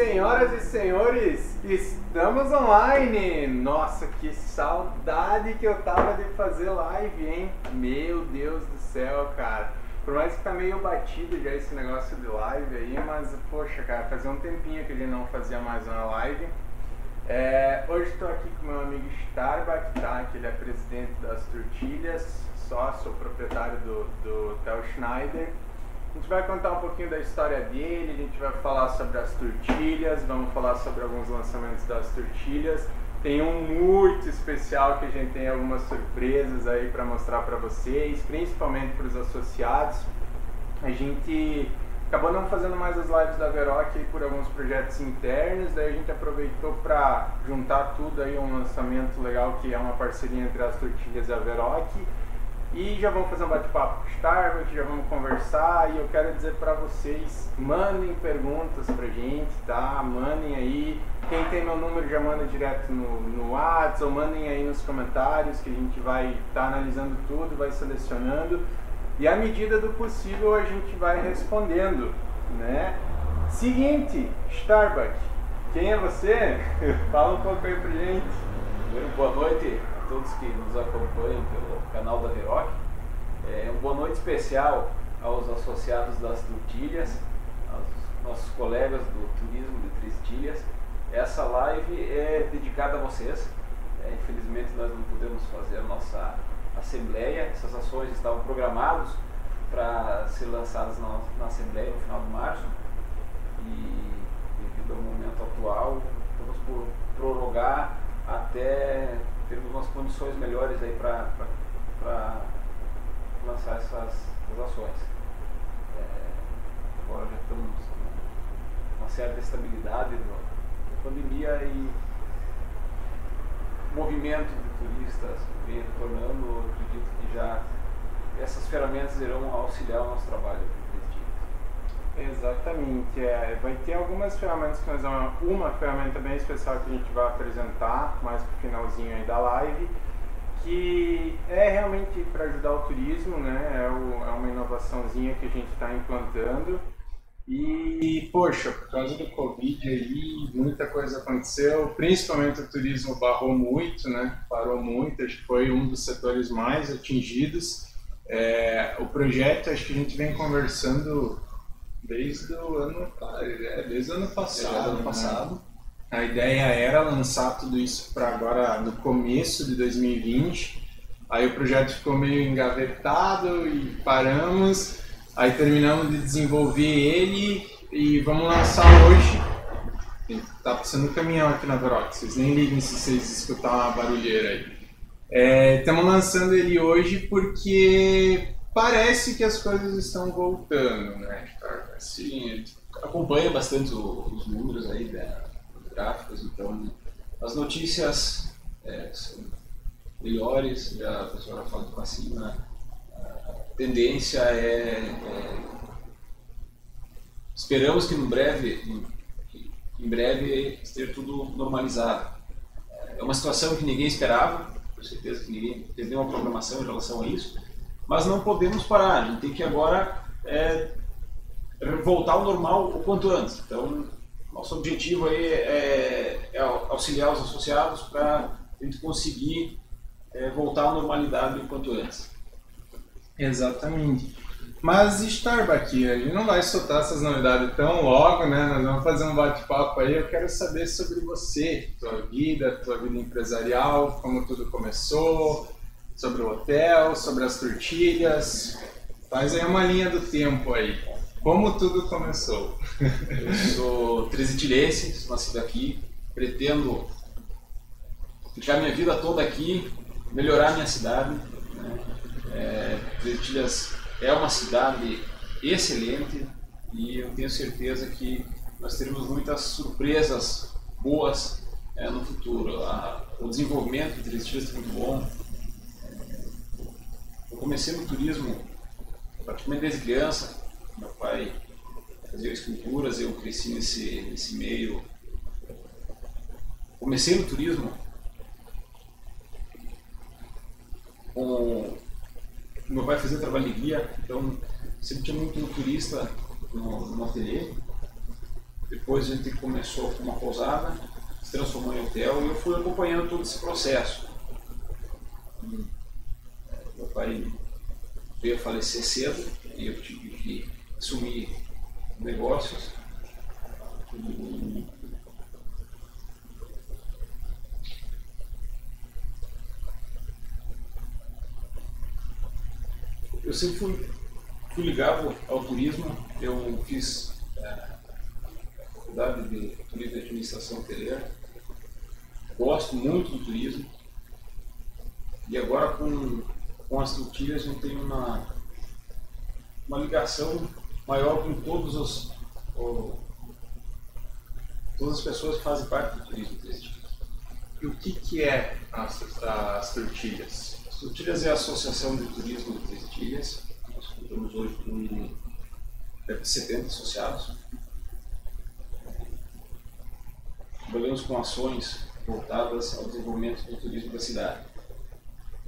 Senhoras e senhores, estamos online! Nossa, que saudade que eu tava de fazer live, hein? Meu Deus do céu, cara. Por mais que tá meio batido já esse negócio de live aí, mas poxa, cara, fazia um tempinho que ele não fazia mais uma live. É, hoje estou aqui com meu amigo Starbuck, tá? Que ele é presidente das Tortilhas, sócio, proprietário do, do Tel Schneider. A gente vai contar um pouquinho da história dele, a gente vai falar sobre as tortilhas, vamos falar sobre alguns lançamentos das tortilhas. Tem um muito especial que a gente tem algumas surpresas aí para mostrar para vocês, principalmente para os associados. A gente acabou não fazendo mais as lives da Veroc por alguns projetos internos, daí a gente aproveitou para juntar tudo aí um lançamento legal que é uma parceria entre as tortilhas e a Veroc e já vamos fazer um bate-papo com o Starbucks, já vamos conversar e eu quero dizer para vocês, mandem perguntas pra gente, tá? Mandem aí. Quem tem meu número já manda direto no, no WhatsApp ou mandem aí nos comentários que a gente vai estar tá analisando tudo, vai selecionando e à medida do possível a gente vai respondendo, né? Seguinte, Starbucks, quem é você? Fala um pouco aí pra gente. Boa noite a todos que nos acompanham pelo canal da Veroc. É, uma boa noite especial aos associados das Tortilhas, aos nossos colegas do turismo de Três Tilhas. Essa live é dedicada a vocês. É, infelizmente nós não podemos fazer a nossa assembleia. Essas ações estavam programadas para ser lançadas na, na assembleia no final de março e devido ao momento atual vamos por prorrogar até termos umas condições melhores aí para lançar essas, essas ações. É, agora já estamos com uma certa estabilidade da pandemia e movimento de turistas vem retornando, acredito que já essas ferramentas irão auxiliar o nosso trabalho. Exatamente, é, vai ter algumas ferramentas que nós vamos, uma ferramenta bem especial que a gente vai apresentar mais pro finalzinho aí da live, que é realmente para ajudar o turismo, né? É, o, é uma inovaçãozinha que a gente está implantando. E, poxa, por causa do Covid aí, muita coisa aconteceu, principalmente o turismo barrou muito, né? Parou muito, acho que foi um dos setores mais atingidos. É, o projeto, acho que a gente vem conversando desde o ano, é, desde o ano passado. Desde o ano né? passado. Né? A ideia era lançar tudo isso para agora no começo de 2020. Aí o projeto ficou meio engavetado e paramos. Aí terminamos de desenvolver ele e vamos lançar hoje. Tá passando um caminhão aqui na Verox, vocês nem liguem se vocês escutar uma barulheira aí. Estamos é, lançando ele hoje porque parece que as coisas estão voltando, né? Sim, acompanha bastante os números aí da, gráficas, então as notícias é, são melhores, já a professora fala com vacina, a tendência é, é, esperamos que no breve, em, em breve esteja tudo normalizado. É uma situação que ninguém esperava, com certeza que ninguém teve nenhuma programação em relação a isso, mas não podemos parar, a gente tem que agora é, voltar ao normal o quanto antes. Então, nosso objetivo aí é, é auxiliar os associados para a gente conseguir é, voltar à normalidade o quanto antes. Exatamente. Mas Starbucks, a gente não vai soltar essas novidades tão logo, né? Nós vamos fazer um bate-papo aí. Eu quero saber sobre você, tua vida, tua vida empresarial, como tudo começou, sobre o hotel, sobre as tortilhas. Faz aí uma linha do tempo aí. Como tudo começou? Eu sou trezitilense, sou nascido aqui, pretendo ficar minha vida toda aqui, melhorar minha cidade. Né? É, Trezitilhas é uma cidade excelente e eu tenho certeza que nós teremos muitas surpresas boas é, no futuro. A, o desenvolvimento de Trezitilhas é muito bom. Eu comecei no turismo praticamente desde criança, meu pai fazia esculturas, eu cresci nesse, nesse meio. Comecei no turismo com meu pai fazia trabalho de guia, então sempre tinha muito turista no, no ateliê. depois a gente começou com uma pousada, se transformou em hotel e eu fui acompanhando todo esse processo. Meu pai veio falecer cedo e eu tive que assumir negócios. E eu sempre fui, fui ligado ao turismo. Eu fiz é, a faculdade de turismo e administração hoteleira. Gosto muito do turismo. E agora com, com as tortilhas eu tenho uma, uma ligação maior com todos os, o, todas as pessoas que fazem parte do turismo turístico. E o que, que é as, as tortilhas? As tortilhas é a Associação de Turismo de Três Ilhas. Nós contamos hoje com perto de 70 associados. Trabalhamos com ações voltadas ao desenvolvimento do turismo da cidade.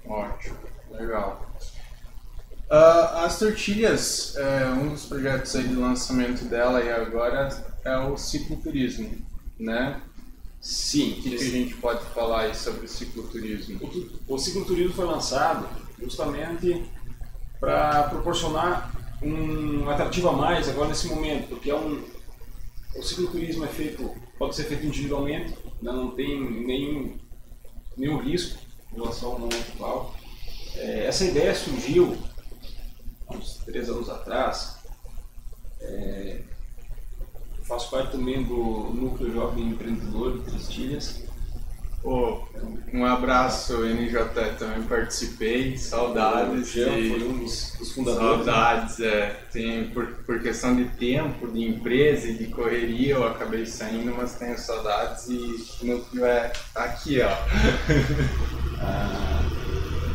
Ótimo, legal. Uh, as tortilhas, é, um dos projetos aí de lançamento dela e agora é o cicloturismo, né? Sim. O que, que, a gente pode falar sobre o cicloturismo? O, o cicloturismo foi lançado justamente para proporcionar um atrativo a mais agora nesse momento, porque é um, o cicloturismo é feito, pode ser feito individualmente, né? não tem nenhum, nenhum risco em relação ao momento atual. É, essa ideia surgiu uns três anos atrás. É, faço parte também do Núcleo Jovem Empreendedor de Tristilhas. Oh, um abraço, NJ, também participei, saudades. O Jean foi um dos, dos fundadores. Saudades, é. Tem, por, por questão de tempo, de empresa e de correria, eu acabei saindo, mas tenho saudades e o núcleo é aqui, ó. ah,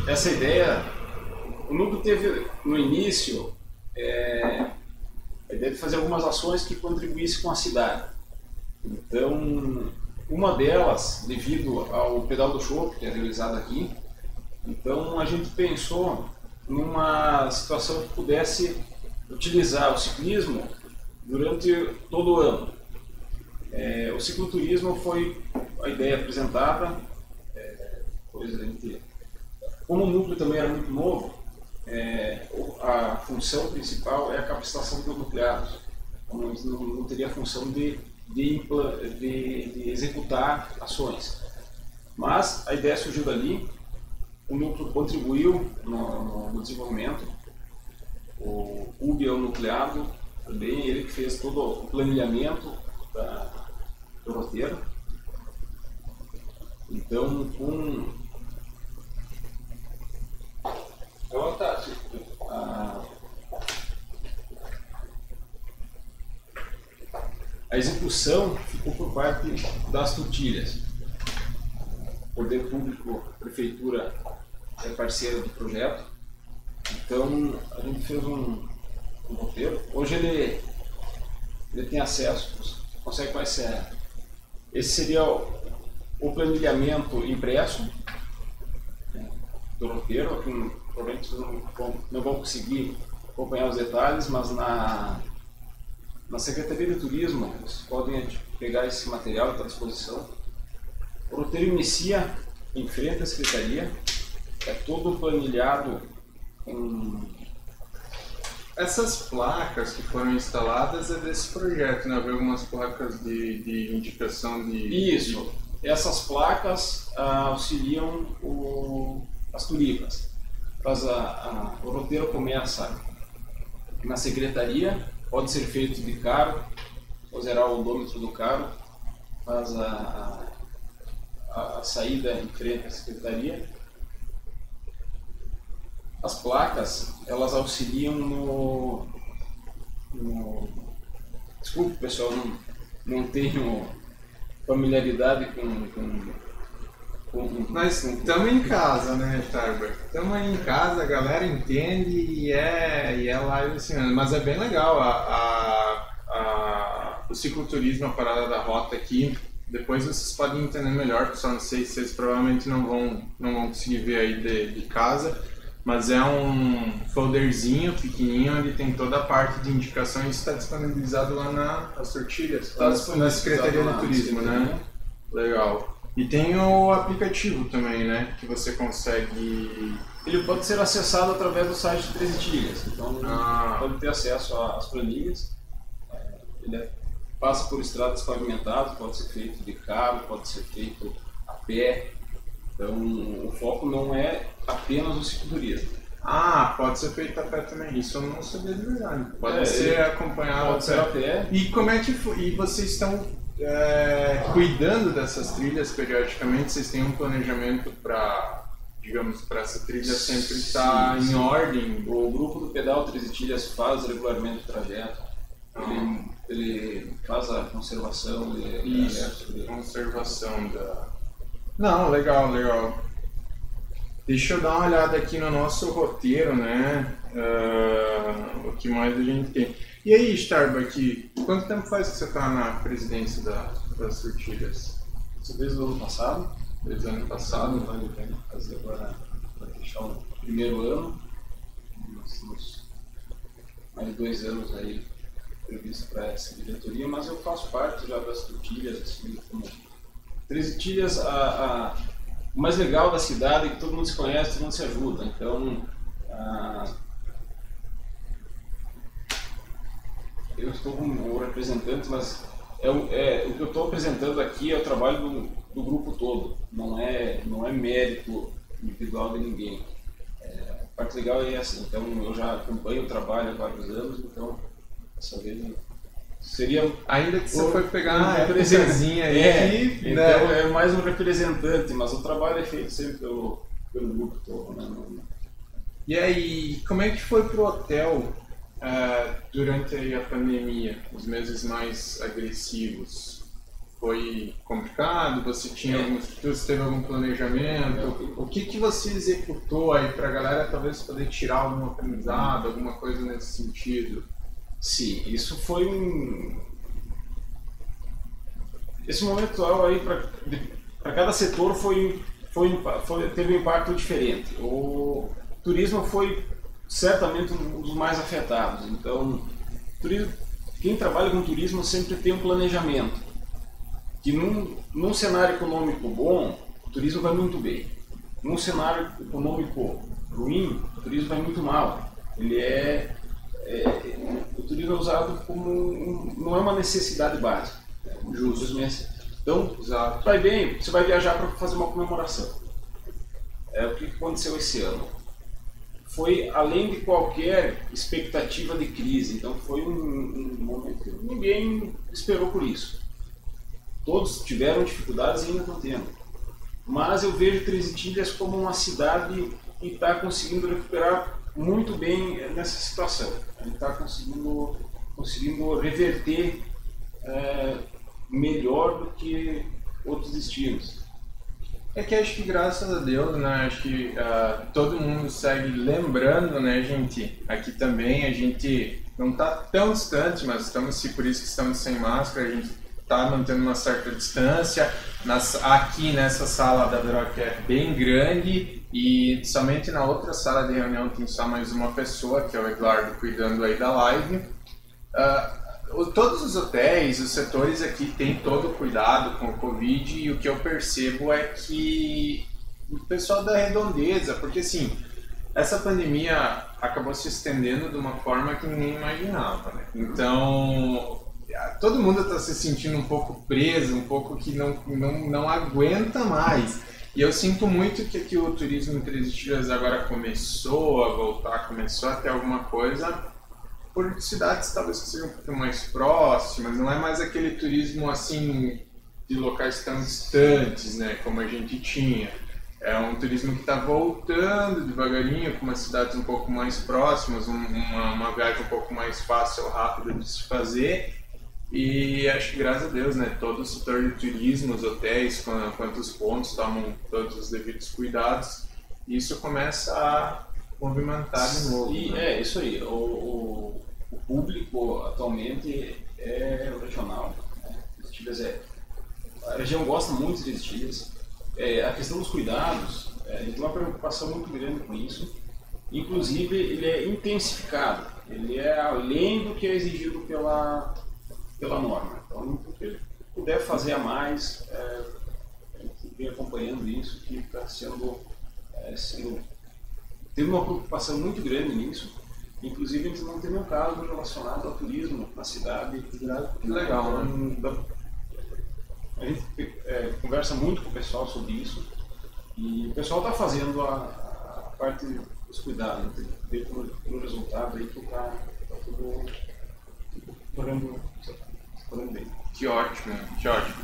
essa ideia o núcleo teve, no início, é, a ideia de fazer algumas ações que contribuíssem com a cidade. Então, uma delas, devido ao pedal do show, que é realizado aqui, então a gente pensou numa situação que pudesse utilizar o ciclismo durante todo o ano. É, o cicloturismo foi a ideia apresentada, é, como o núcleo também era muito novo, é, a função principal é a capacitação dos nucleados. Então, não, não teria a função de, de, de, de, executar ações. Mas a ideia surgiu dali, o núcleo contribuiu no, no desenvolvimento, o UB é o nucleado, também ele que fez todo o planejamento da, do roteiro. Então, com então, tá, a, a execução ficou por parte das tortilhas. Poder Público, Prefeitura é parceira do projeto. Então, a gente fez um, um roteiro. Hoje ele, ele tem acesso, consegue conhecer. Esse seria o, o planilhamento impresso né, do roteiro, aqui provavelmente não vão, não vão conseguir acompanhar os detalhes, mas na, na Secretaria de Turismo vocês podem pegar esse material à disposição. O roteiro inicia em frente à Secretaria, é todo planilhado com essas placas que foram instaladas é desse projeto, né? Havia algumas placas de, de indicação de. Isso. Essas placas ah, auxiliam o, as tulipas faz a, a, o roteiro começa na secretaria, pode ser feito de carro, ou zerar o odômetro do carro, faz a, a, a saída em frente à secretaria. As placas, elas auxiliam no... no desculpe pessoal, não, não tenho familiaridade com, com nós estamos em casa, né, Starbuck? Estamos aí em casa, a galera entende e é, e é live assim, mas é bem legal a, a, a, o cicloturismo, a parada da rota aqui. Depois vocês podem entender melhor, só não sei se vocês provavelmente não vão, não vão conseguir ver aí de, de casa. mas é um folderzinho pequenininho onde tem toda a parte de indicações está disponibilizado lá na as sortilhas, Tá na, Secretaria na Turismo, né? Legal. E tem o aplicativo também, né? Que você consegue. Ele pode ser acessado através do site de 13 Tilhas. Então, Ah. pode ter acesso às planilhas. É, Ele é- passa por estradas pavimentadas, pode ser feito de carro, pode ser feito a pé. Então, o foco não é apenas o cicloturismo. Ah, pode ser feito a pé também. Isso eu não sabia de verdade. Pode É, ser acompanhado Pode ser a a pé. pé. E como é que foi? E vocês estão é, cuidando dessas trilhas periodicamente? Vocês têm um planejamento para, digamos, para essa trilha sempre estar Sim, em ordem? O grupo do Pedal 13 Tilhas faz regularmente o trajeto. Ele, ele faz a conservação, ele Isso, sobre- conservação da. Não, legal, legal. Deixa eu dar uma olhada aqui no nosso roteiro, né? Ah, o que mais a gente tem. E aí, Starbuck, quanto tempo faz que você está na presidência da, das Surtilhas? Desde o ano passado. Desde o ano passado, passado? vai vai fazer agora, vai fechar o primeiro ano. Nós temos mais dois anos aí previsto para essa diretoria, mas eu faço parte já das tortilhas, assim, como 13 Tilhas, a, a- o mais legal da cidade é que todo mundo se conhece, todo mundo se ajuda. Então, a- eu estou como o representante, mas é, o- é, o que eu estou apresentando aqui é o trabalho do, do grupo todo, não é, não é mérito individual de ninguém. É, a parte legal é essa, então eu já acompanho o trabalho há vários anos, então dessa vez seria Ainda que você o- foi pegar um uma representante. épocazinha aí, É, né? então é mais um representante, mas o trabalho é feito sempre pelo, pelo grupo todo. Né? E aí, como é que foi pro hotel ah, durante a pandemia, os meses mais agressivos? Foi complicado? Você tinha É. teve algum planejamento? O que, que você executou aí pra galera talvez poder tirar algum aprendizado, alguma coisa nesse sentido? Sim, isso foi um. Esse momento aí para cada setor foi, foi, foi- teve um impacto diferente. O turismo foi certamente um dos mais afetados. Então, turismo, quem trabalha com turismo sempre tem um planejamento. Que num, num cenário econômico bom, o turismo vai muito bem. Num cenário econômico ruim, o turismo vai muito mal. Ele é é, o turismo é usado como um, não é uma necessidade básica. É um turismo é- Então, Exato. vai bem, você vai viajar para fazer uma comemoração. É o que aconteceu esse ano. Foi além de qualquer expectativa de crise. Então foi um, um momento que ninguém esperou por isso. Todos tiveram dificuldades e ainda estão tendo. Mas eu vejo Três Itilhas como uma cidade que está conseguindo recuperar muito bem nessa situação. Ele está conseguindo, conseguindo reverter é, melhor do que outros destinos. É que acho que graças a Deus, né, acho que ah, todo mundo segue lembrando, né, gente, aqui também a gente não está tão distante, mas estamos, se por isso que estamos sem máscara, a gente está mantendo uma certa distância. Nas, aqui nessa sala da Veroc é bem grande e somente na outra sala de reunião tem só mais uma pessoa, que é o Eduardo, cuidando aí da live. O- todos os hotéis, os setores aqui têm todo o cuidado com o Covid e o que eu percebo é que o pessoal da redondeza, porque assim, essa pandemia acabou se estendendo de uma forma que ninguém imaginava, né? Então, todo mundo está se sentindo um pouco preso, um pouco que não, não, não aguenta mais. E eu sinto muito que aqui o turismo em Três Dias agora começou a voltar, começou a ter alguma coisa, por cidades talvez que sejam um pouco mais próximas, não é mais aquele turismo assim de locais tão distantes, né, como a gente tinha. É um turismo que está voltando devagarinho, com umas cidades um pouco mais próximas, um- uma, uma viagem um pouco mais fácil, rápida de se fazer. E acho que graças a Deus, né, todo o setor de turismo, os hotéis, quan- quantos pontos tomam todos os devidos cuidados, isso começa a movimentar de novo. E né? é isso aí. O, o, o público atualmente é regional. Né? Os Tilhas é, a região gosta muito de Tilhas. É, a questão dos cuidados, é, gente tem uma preocupação muito grande com isso. inclusive ele é intensificado, ele é além do que é exigido pela, pela norma. Então, o que ele puder fazer a mais, é, a gente vem acompanhando isso, que está sendo, é, sendo. Teve uma preocupação muito grande nisso. Inclusive, a gente não teve um caso relacionado ao turismo na cidade. Que legal, né? Então, a gente é, conversa muito com o pessoal sobre isso e o pessoal está fazendo a, a, parte dos cuidados, né? ver pelo, pelo resultado aí que está tá tudo correndo, correndo bem. Que ótimo, que ótimo.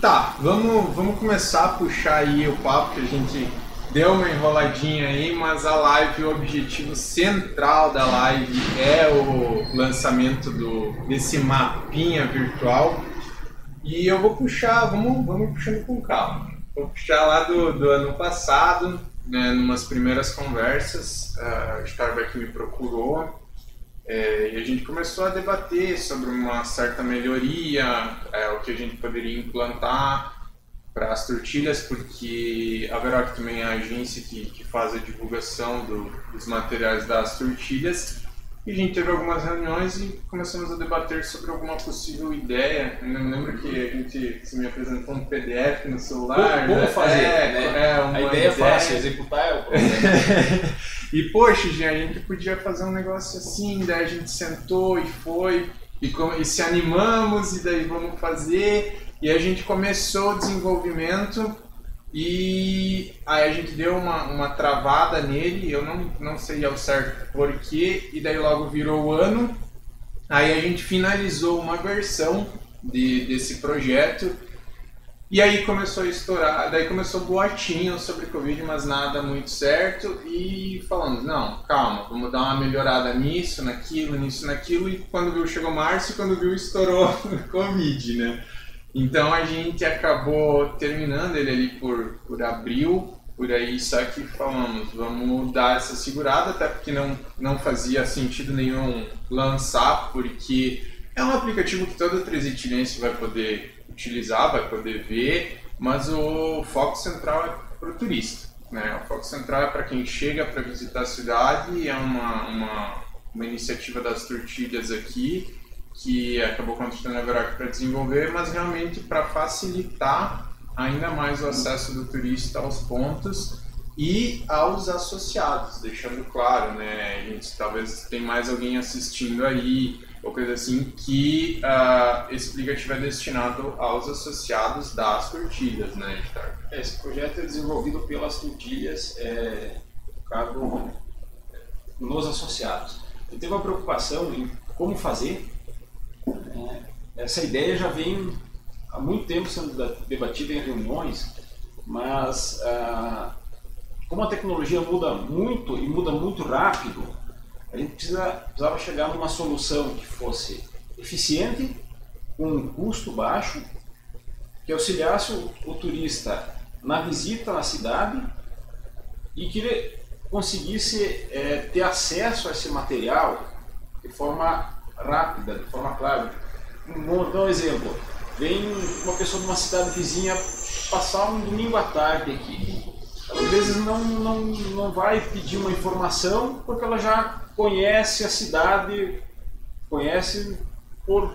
Tá, vamos, vamos começar a puxar aí o papo que a gente deu uma enroladinha aí, mas a live, o objetivo central da live é o lançamento do, desse mapinha virtual. E eu vou puxar, vamos, vamos puxando com calma. Vou puxar lá do, do ano passado, né, numas primeiras conversas, a Starbucks me procurou é, e a gente começou a debater sobre uma certa melhoria, é, o que a gente poderia implantar para as tortilhas, porque a Veroc também é a agência que, que faz a divulgação do, dos materiais das tortilhas e a gente teve algumas reuniões e começamos a debater sobre alguma possível ideia. Eu me lembro que a gente se me apresentou um PDF no celular. Como, né? fazer, é, né? É, a ideia, é fácil, executar é o problema. e, poxa, a gente podia fazer um negócio assim, daí a gente sentou e foi, e, e se animamos, e daí vamos fazer. E a gente começou o desenvolvimento e aí a gente deu uma, uma travada nele, eu não, não sei ao certo porquê, e daí logo virou o ano. Aí a gente finalizou uma versão de, desse projeto e aí começou a estourar, daí começou boatinho sobre Covid, mas nada muito certo. E falando, não, calma, vamos dar uma melhorada nisso, naquilo, nisso, naquilo. E quando viu, chegou março e quando viu, estourou Covid, né? Então a gente acabou terminando ele ali por, por abril, por aí, só que falamos, vamos dar essa segurada, até porque não, não fazia sentido nenhum lançar, porque é um aplicativo que todo transitilense vai poder utilizar, vai poder ver, mas o foco central é para o turista. Né? O foco central é para quem chega para visitar a cidade, é uma, uma, uma iniciativa das tortilhas aqui, que acabou contratando a Veroc para desenvolver, mas realmente para facilitar ainda mais o acesso do turista aos pontos e aos associados, deixando claro, né, gente, talvez tem mais alguém assistindo aí, ou coisa assim, que uh, esse aplicativo é destinado aos associados das tortilhas, né, Editar? Esse projeto é desenvolvido pelas tortilhas, é, focado nos associados. Eu tenho uma preocupação em como fazer é, essa ideia já vem há muito tempo sendo debatida em reuniões, mas ah, como a tecnologia muda muito e muda muito rápido, a gente precisa, precisava chegar numa solução que fosse eficiente, com um custo baixo, que auxiliasse o, o turista na visita na cidade e que ele conseguisse é, ter acesso a esse material de forma rápida, de forma clara. Vou dar um exemplo. Vem uma pessoa de uma cidade vizinha passar um domingo à tarde aqui. Às vezes não, não, não vai pedir uma informação porque ela já conhece a cidade, conhece por.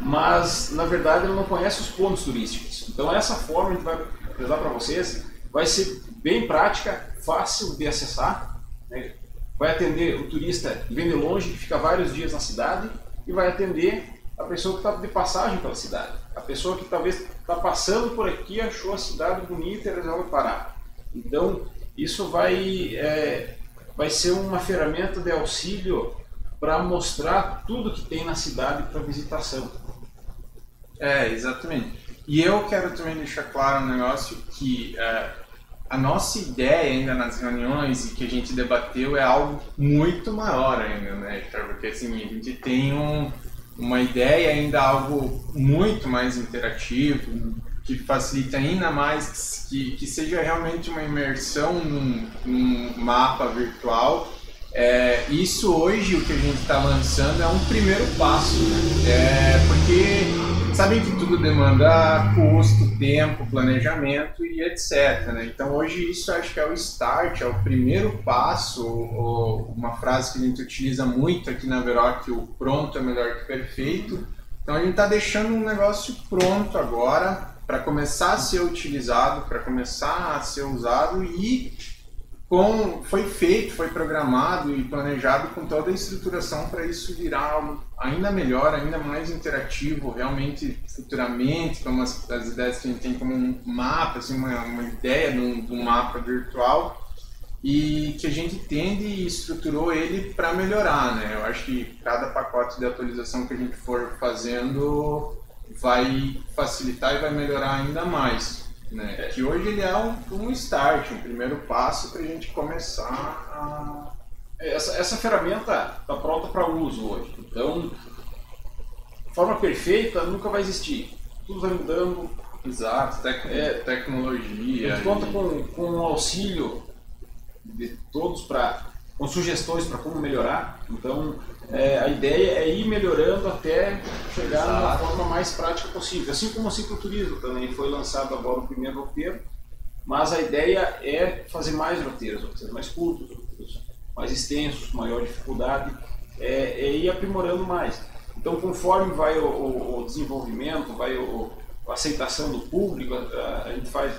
Mas, na verdade, ela não conhece os pontos turísticos. Então, essa forma a gente vai apresentar para vocês vai ser bem prática, fácil de acessar. Né? Vai atender o turista que vem de longe, que fica vários dias na cidade, e vai atender a pessoa que está de passagem pela cidade. A pessoa que talvez está passando por aqui, achou a cidade bonita e resolve parar. Então, isso vai, é, vai ser uma ferramenta de auxílio para mostrar tudo que tem na cidade para visitação. É, exatamente. E eu quero também deixar claro um negócio que é, a nossa ideia ainda nas reuniões e que a gente debateu é algo muito maior ainda, né, Porque assim, a gente tem um, uma ideia ainda algo muito mais interativo, que facilita ainda mais que, que seja realmente uma imersão num, num mapa virtual. É, isso hoje, o que a gente está lançando, é um primeiro passo, né? É, porque sabem que tudo demanda custo, tempo, planejamento e etc. Né? Então hoje isso acho que é o start, é o primeiro passo, ou uma frase que a gente utiliza muito aqui na Veroc, o pronto é melhor que perfeito. Então a gente está deixando um negócio pronto agora para começar a ser utilizado, para começar a ser usado e com, foi feito, foi programado e planejado com toda a estruturação para isso virar algo ainda melhor, ainda mais interativo, realmente futuramente, como as, as ideias que a gente tem como um mapa, assim, uma, uma ideia de um, mapa virtual e que a gente tende e estruturou ele para melhorar, né? Eu acho que cada pacote de atualização que a gente for fazendo vai facilitar e vai melhorar ainda mais. Né? Que hoje ele é um, um start, um primeiro passo para a gente começar a. Essa, essa ferramenta está pronta para uso hoje. Então, forma perfeita nunca vai existir. Tudo vai mudando. Exato, tec é, tecnologia. A gente conta com, com o auxílio de todos para com sugestões para como melhorar. Então, é, a ideia é ir melhorando até chegar Exato. na forma mais prática possível. Assim como o cicloturismo também foi lançado agora o primeiro roteiro, mas a ideia é fazer mais roteiros, roteiros mais curtos, roteiros mais extensos, com maior dificuldade, é, é, ir aprimorando mais. Então, conforme vai o, o, o desenvolvimento, vai o, a aceitação do público, a, a gente faz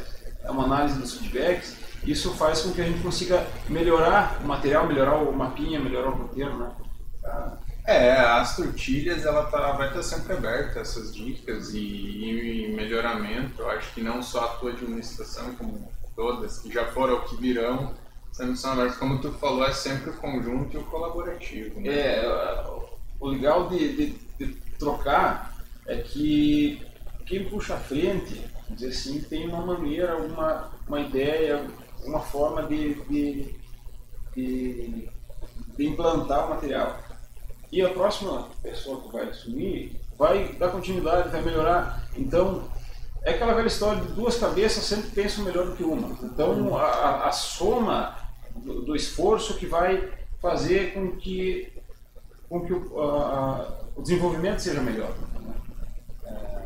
uma análise dos feedbacks, isso faz com que a gente consiga melhorar o material, melhorar o mapinha, melhorar o roteiro, né? É, as tortilhas ela tá, vai estar sempre aberta essas dicas e, e melhoramento. Eu acho que não só a tua administração, como todas que já foram ou que virão, sempre são abertas. Como tu falou, é sempre o conjunto e o colaborativo. Né? É, o legal de, de, de trocar é que quem puxa a frente, dizer assim, tem uma maneira, uma, uma ideia, uma forma de, de, de, de implantar o material. E a próxima pessoa que vai assumir vai dar continuidade, vai melhorar. Então, é aquela velha história de duas cabeças sempre pensam melhor do que uma. Então, a, a soma do, do, esforço que vai fazer com que, com que o, a, o desenvolvimento seja melhor. É,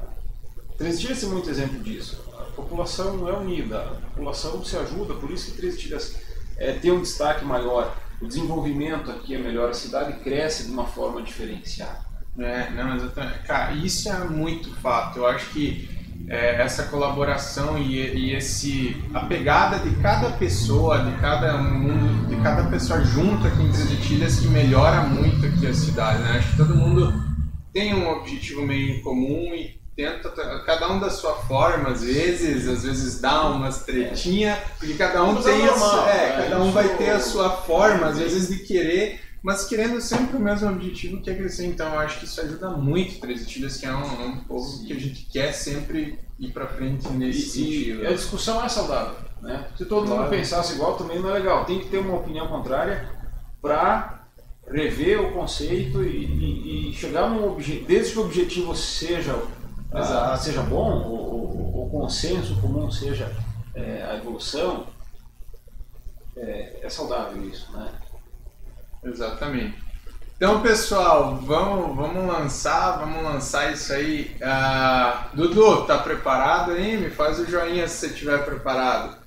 Três Dias é muito exemplo disso. A população não é unida, a população se ajuda, por isso que Três Dias é, tem um destaque maior o desenvolvimento aqui é melhor, a cidade cresce de uma forma diferenciada. É, não, exatamente. Cara, isso é muito fato. Eu acho que é, essa colaboração e, e, esse a pegada de cada pessoa, de cada mundo, de cada pessoa junto aqui em Três que melhora muito aqui a cidade. Né? Acho que todo mundo tem um objetivo meio em comum e tenta, cada um da sua forma, às vezes, às vezes dá umas tretinha, porque cada um tem a é, né? cada um vai ter a sua forma, às vezes de querer, mas querendo sempre o mesmo objetivo que é crescer. Então, eu acho que isso ajuda muito Três Tilhas, que é um, um povo que a gente quer sempre ir para frente nesse e, sentido. E a discussão é saudável, né? Se todo claro. mundo pensasse igual, também não é legal. Tem que ter uma opinião contrária para rever o conceito e, e, e chegar num objetivo, desde que o objetivo seja ah, seja bom, o, o, consenso comum seja é, a evolução, é, é, saudável isso, né? Exatamente. Então, pessoal, vamos, vamos lançar, vamos lançar isso aí. Ah, Dudu, tá preparado aí? Me faz o joinha se você estiver preparado.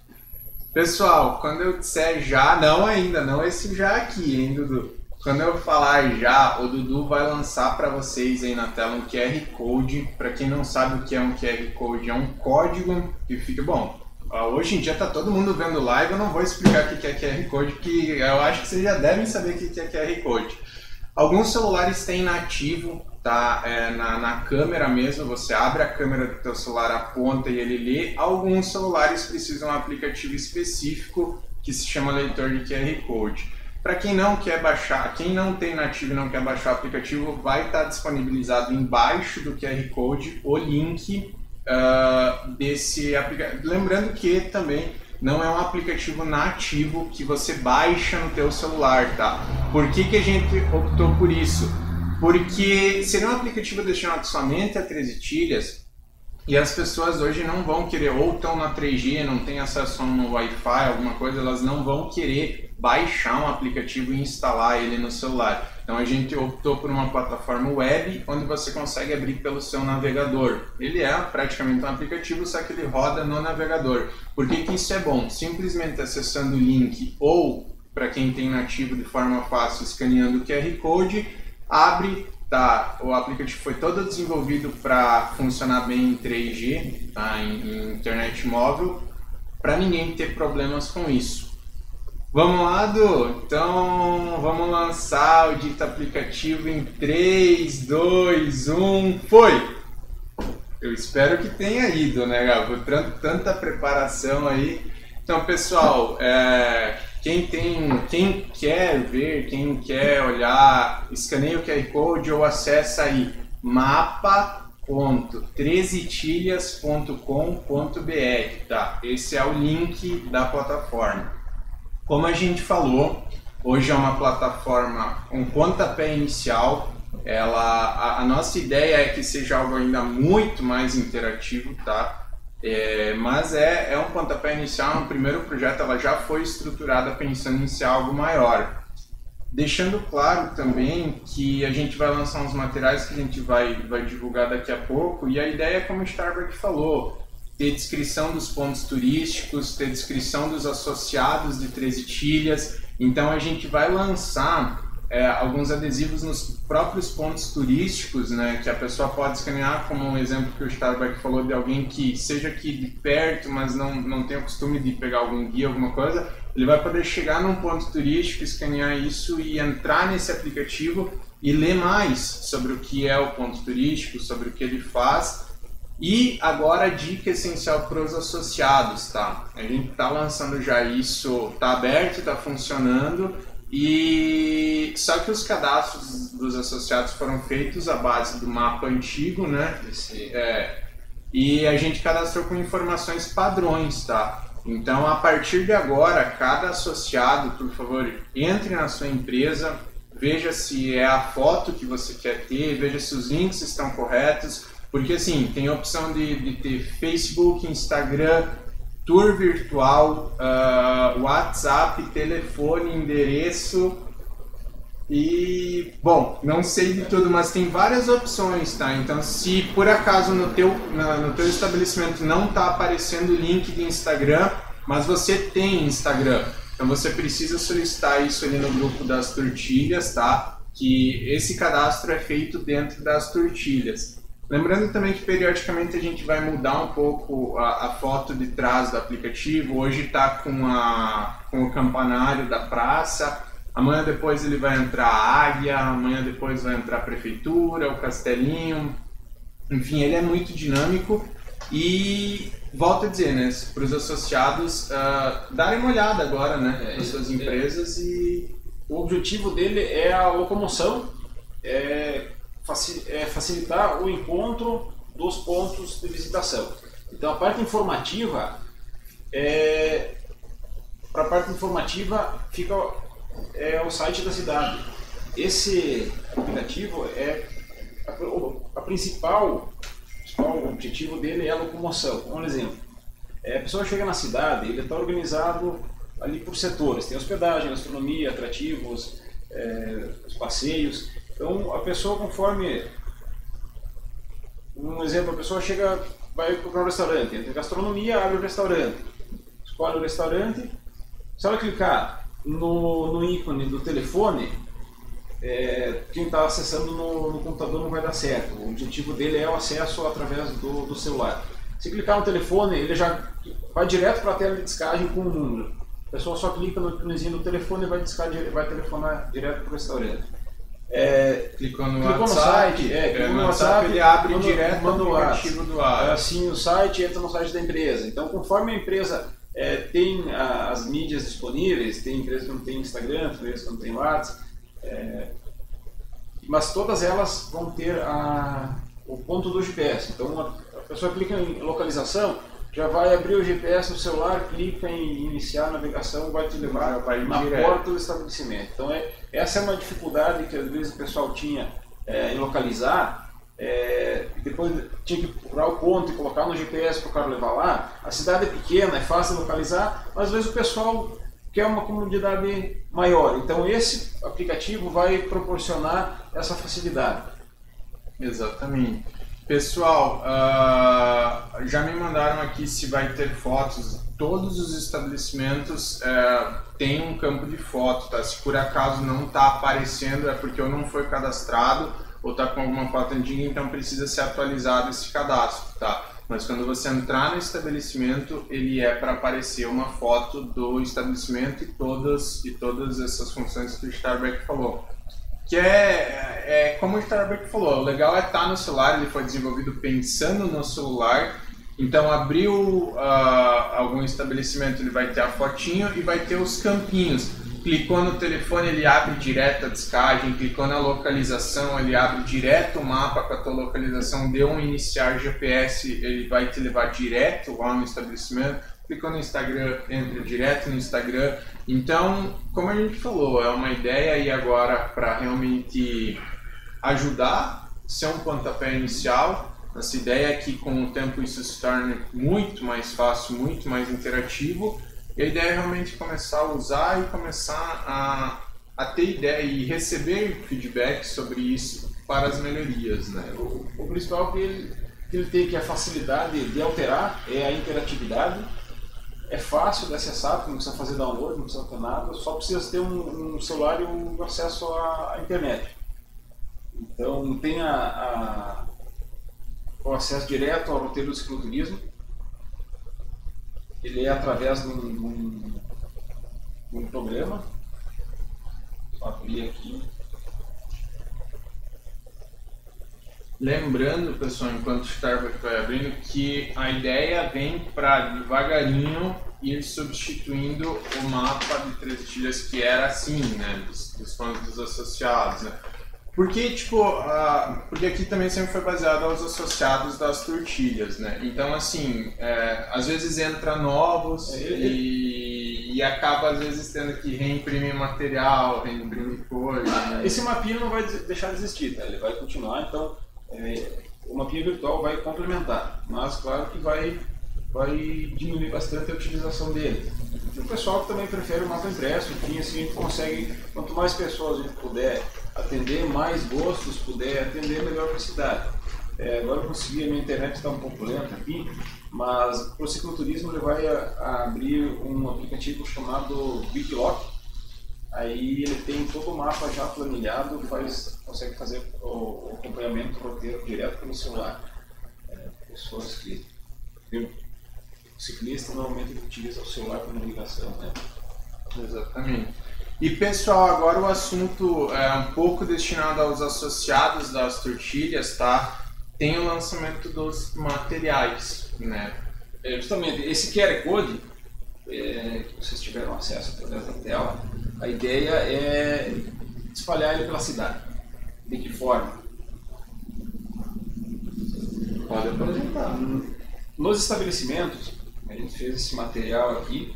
Pessoal, quando eu disser já, não ainda, não esse já aqui, hein, Dudu? Quando eu falar já, o Dudu vai lançar para vocês aí na tela um QR Code. Para quem não sabe o que é um QR Code, é um código que fica bom. Hoje em dia tá todo mundo vendo live, eu não vou explicar o que é QR Code, que eu acho que vocês já devem saber o que é QR Code. Alguns celulares têm nativo, tá? É, na, na câmera mesmo, você abre a câmera do teu celular, aponta e ele lê. Alguns celulares precisam de um aplicativo específico que se chama leitor de QR Code. Para quem não quer baixar, quem não tem nativo e não quer baixar o aplicativo, vai estar disponibilizado embaixo do QR Code o link uh, desse aplicativo. Lembrando que também não é um aplicativo nativo que você baixa no teu celular, tá? Por que, que a gente optou por isso? Porque seria um aplicativo destinado somente a 13 tilhas e as pessoas hoje não vão querer, ou estão na 3G, não tem acesso no Wi-Fi, alguma coisa, elas não vão querer baixar um aplicativo e instalar ele no celular. Então a gente optou por uma plataforma web onde você consegue abrir pelo seu navegador. Ele é praticamente um aplicativo, só que ele roda no navegador. Por que, que isso é bom? Simplesmente acessando o link ou, para quem tem nativo de forma fácil, escaneando o QR Code, abre, tá? O aplicativo foi todo desenvolvido para funcionar bem em 3G, tá? em, em internet móvel, para ninguém ter problemas com isso. Vamos lá, Du? Então vamos lançar o dito aplicativo em 3, 2, 1, foi! Eu espero que tenha ido, né, Gabo? Tanta preparação aí. Então, pessoal, é, quem tem, quem quer ver, quem quer olhar, escaneia o QR Code ou acessa aí mapa.13tilhas.com.br, tá? Esse é o link da plataforma. Como a gente falou, hoje é uma plataforma, um pontapé inicial. Ela, a, a nossa ideia é que seja algo ainda muito mais interativo, tá? É, mas é, é um pontapé inicial, um primeiro projeto, ela já foi estruturada pensando em ser algo maior. Deixando claro também que a gente vai lançar uns materiais que a gente vai, vai divulgar daqui a pouco, e a ideia é como o Starbuck falou, ter descrição dos pontos turísticos, ter descrição dos associados de Treze Tilhas. Então a gente vai lançar é, alguns adesivos nos próprios pontos turísticos, né, que a pessoa pode escanear, como um exemplo que o Starbuck falou de alguém que seja aqui de perto, mas não, não tem o costume de pegar algum guia, alguma coisa, ele vai poder chegar num ponto turístico, escanear isso e entrar nesse aplicativo e ler mais sobre o que é o ponto turístico, sobre o que ele faz e agora a dica essencial para os associados, tá? A gente está lançando já isso, está aberto, está funcionando e só que os cadastros dos associados foram feitos à base do mapa antigo, né? Esse, é, e a gente cadastrou com informações padrões, tá? Então, a partir de agora, cada associado, por favor, entre na sua empresa, veja se é a foto que você quer ter, veja se os links estão corretos, porque assim, tem a opção de, de ter Facebook, Instagram, tour virtual, uh, WhatsApp, telefone, endereço e bom, não sei de tudo, mas tem várias opções, tá? Então, se por acaso no teu, na, no teu estabelecimento não está aparecendo o link de Instagram, mas você tem Instagram, então você precisa solicitar isso ali no grupo das tortilhas, tá? Que esse cadastro é feito dentro das tortilhas. Lembrando também que periodicamente a gente vai mudar um pouco a, a foto de trás do aplicativo. Hoje está com, a, com o campanário da praça. Amanhã depois ele vai entrar a águia, amanhã depois vai entrar a prefeitura, o castelinho. Enfim, ele é muito dinâmico e volto a dizer, né, para os associados uh, darem uma olhada agora, né, é, nas suas é, empresas e o objetivo dele é a locomoção, é é, facilitar o encontro dos pontos de visitação. Então a parte informativa é, para a parte informativa fica é o site da cidade. Esse aplicativo é a, a principal, o objetivo dele é a locomoção. Um exemplo, é, a pessoa chega na cidade, ele está organizado ali por setores. Tem hospedagem, gastronomia, atrativos, é, os passeios. Então, a pessoa, conforme. Um exemplo, a pessoa chega, vai para um restaurante, entra em gastronomia, abre o restaurante, escolhe o restaurante. Se ela clicar no, no ícone do telefone, é, quem está acessando no, no, computador não vai dar certo. O objetivo dele é o acesso através do, do celular. Se clicar no telefone, ele já vai direto para a tela de descagem com o número. A pessoa só clica no íconezinho do telefone e vai, discar, vai telefonar direto para o restaurante. É, clicou no clicou WhatsApp, no site, é, clicou no, WhatsApp, ele abre direto manda o aplicativo do ar. Assim o site entra no site da empresa. Então, conforme a empresa é, tem a, as mídias disponíveis, tem empresas que não tem Instagram, tem empresas que não tem WhatsApp, é, mas todas elas vão ter a, o ponto do GPS. Então, a, a pessoa clica em localização, já vai abrir o GPS no celular, clica em iniciar a navegação, vai te levar vai na direto. porta do estabelecimento. Então, é, essa é uma dificuldade que às vezes o pessoal tinha é, em localizar. É, depois tinha que procurar o ponto e colocar no GPS para o cara levar lá. A cidade é pequena, é fácil de localizar, mas às vezes o pessoal quer uma comunidade maior. Então esse aplicativo vai proporcionar essa facilidade. Exatamente. Pessoal, uh, já me mandaram aqui se vai ter fotos. Todos os estabelecimentos uh, têm um campo de foto, tá? Se por acaso não está aparecendo é porque eu não foi cadastrado ou está com alguma foto antiga, então precisa ser atualizado esse cadastro, tá? Mas quando você entrar no estabelecimento, ele é para aparecer uma foto do estabelecimento e todas e todas essas funções que o Starbucks falou. Que é, é como o Starbucks falou, o legal é estar tá no celular, ele foi desenvolvido pensando no celular. Então abriu uh, algum estabelecimento, ele vai ter a fotinho e vai ter os campinhos clicou no telefone, ele abre direto a descagem, clicou na localização, ele abre direto o mapa com a tua localização, deu um iniciar GPS, ele vai te levar direto lá no estabelecimento, clicou no Instagram, entra direto no Instagram. Então, como a gente falou, é uma ideia e agora para realmente ajudar, ser um pontapé inicial. Nossa ideia é que com o tempo isso se torne muito mais fácil, muito mais interativo e a ideia é realmente começar a usar e começar a, a ter ideia e receber feedback sobre isso para as melhorias. Né? O, o principal que ele, que ele tem que é a facilidade de alterar, é a interatividade. É fácil de acessar, não precisa fazer download, não precisa ter nada, só precisa ter um, um celular e um acesso à, à internet. Então tem a, a, o acesso direto ao roteiro do cicloturismo, ele é através de um, de um, um programa. Vou abrir aqui. Lembrando, pessoal, enquanto o Starbucks vai abrindo, que a ideia vem para devagarinho ir substituindo o mapa de três tilhas que era assim, né, dos, dos pontos associados, né. Porque, tipo, porque aqui também sempre foi baseado aos associados das tortilhas, né? Então, assim, é, às vezes entra novos é, e, e, acaba, às vezes, tendo que reimprimir material, reimprimir coisa. Né? Esse mapinha não vai deixar de existir, tá? Ele vai continuar, então é, o mapinha virtual vai complementar, mas claro que vai, vai diminuir bastante a utilização dele. E o pessoal também prefere o mapa impresso, enfim, assim a gente consegue, quanto mais pessoas a gente puder atender mais gostos, puder atender melhor para a cidade. É, agora eu consegui, a minha internet está um pouco lenta aqui, mas o cicloturismo ele vai a, a abrir um aplicativo chamado BitLock. Aí ele tem todo o mapa já planilhado, faz, consegue fazer o, o acompanhamento roteiro direto pelo celular. É, pessoas que. O ciclista normalmente utiliza o celular para navegação, né? Exatamente. E pessoal, agora o assunto é um pouco destinado aos associados das tortilhas, tá? Tem o lançamento dos materiais, né? É, justamente, esse QR Code, é, que vocês tiveram acesso através da tela, a ideia é espalhar ele pela cidade. De que forma? Pode apresentar. Nos estabelecimentos, a gente fez esse material aqui,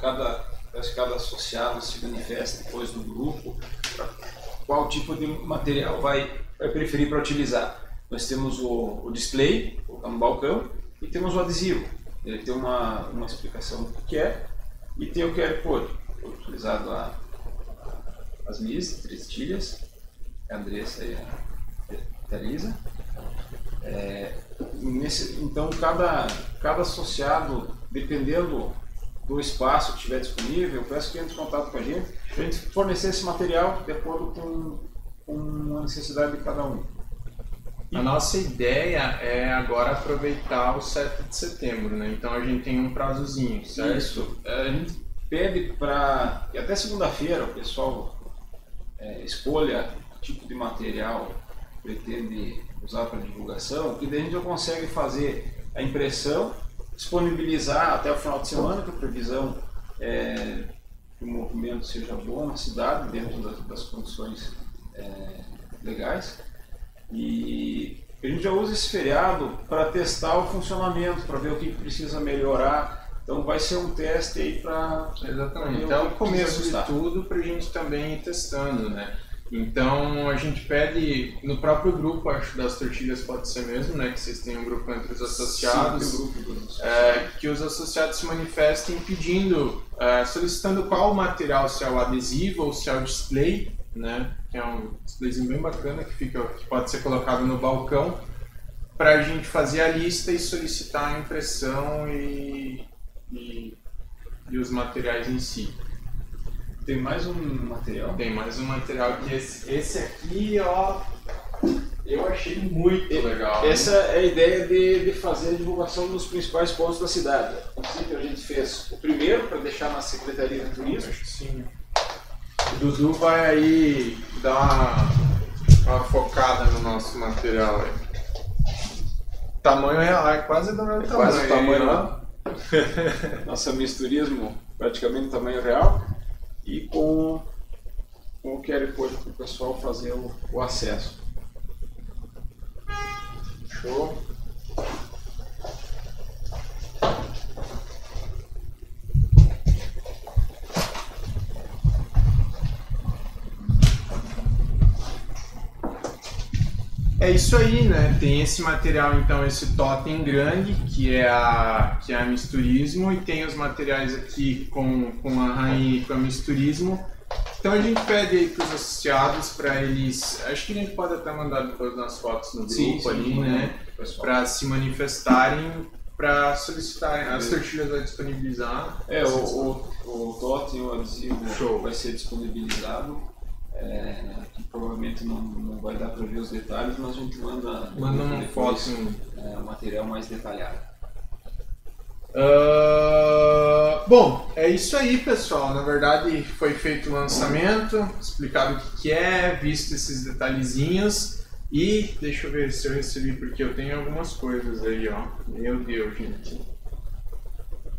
cada Parece que cada associado se manifesta depois no grupo qual tipo de material vai, vai preferir para utilizar. Nós temos o, o display, no balcão, e temos o adesivo. Ele tem uma, uma explicação do que é, e tem o QR Code. Foi utilizado a, as minhas três tilhas, a Andressa e a Teresa. É, nesse, então, cada, cada associado, dependendo do espaço que estiver disponível, peço que entre em contato com a gente, para a gente fornecer esse material de acordo com, com a necessidade de cada um. A nossa ideia é agora aproveitar o 7 de setembro, né? Então a gente tem um prazozinho, certo? Isso. A gente pede para que até segunda-feira o pessoal é, escolha que tipo de material pretende usar para divulgação, que daí a gente já consegue fazer a impressão disponibilizar até o final de semana, que a previsão é que o movimento seja bom na cidade, dentro das, das condições é, legais. E a gente já usa esse feriado para testar o funcionamento, para ver o que precisa melhorar. Então vai ser um teste aí para. Exatamente. Então o começo de tudo para a gente também ir testando, né? Então a gente pede no próprio grupo, acho das tortilhas pode ser mesmo, né? Que vocês têm um grupo entre os associados, Sim, grupo é, que os associados se manifestem pedindo, é, solicitando qual material, se é o adesivo ou se é o display, né? Que é um displayzinho bem bacana que fica, que pode ser colocado no balcão para a gente fazer a lista e solicitar a impressão e, e, e os materiais em si. Tem mais um material? Tem mais um material que esse, esse aqui, ó, eu achei muito legal. Essa é a ideia de, de fazer a divulgação dos principais pontos da cidade. Princípio a gente fez o primeiro para deixar na Secretaria de Turismo. Acho que sim. O Dudu vai aí dar uma, uma focada no nosso material aí. Tamanho real, é quase do meu É tamanho. quase o tamanho ó. lá. Nossa misturismo praticamente tamanho real e com, com o QR Code para o pessoal fazer o, o acesso. Show. É isso aí, né? Tem esse material, então, esse totem grande, que é a, que é a misturismo, e tem os materiais aqui com, com a rainha e com a misturismo. Então a gente pede aí para os associados para eles. Acho que a gente pode até mandar depois nas fotos no grupo ali, né? Para se manifestarem, para solicitarem. As tortilhas vai disponibilizar. É, o, o, o totem, o adesivo Show. vai ser disponibilizado. É, provavelmente não, não vai dar para ver os detalhes, mas a gente manda, Manda depois, foto. é, um material mais detalhado. Ah, bom, é isso aí, pessoal. Na verdade, foi feito o lançamento, explicado o que, que é, visto esses detalhezinhos. E deixa eu ver se eu recebi, porque eu tenho algumas coisas aí, ó. Meu Deus, gente.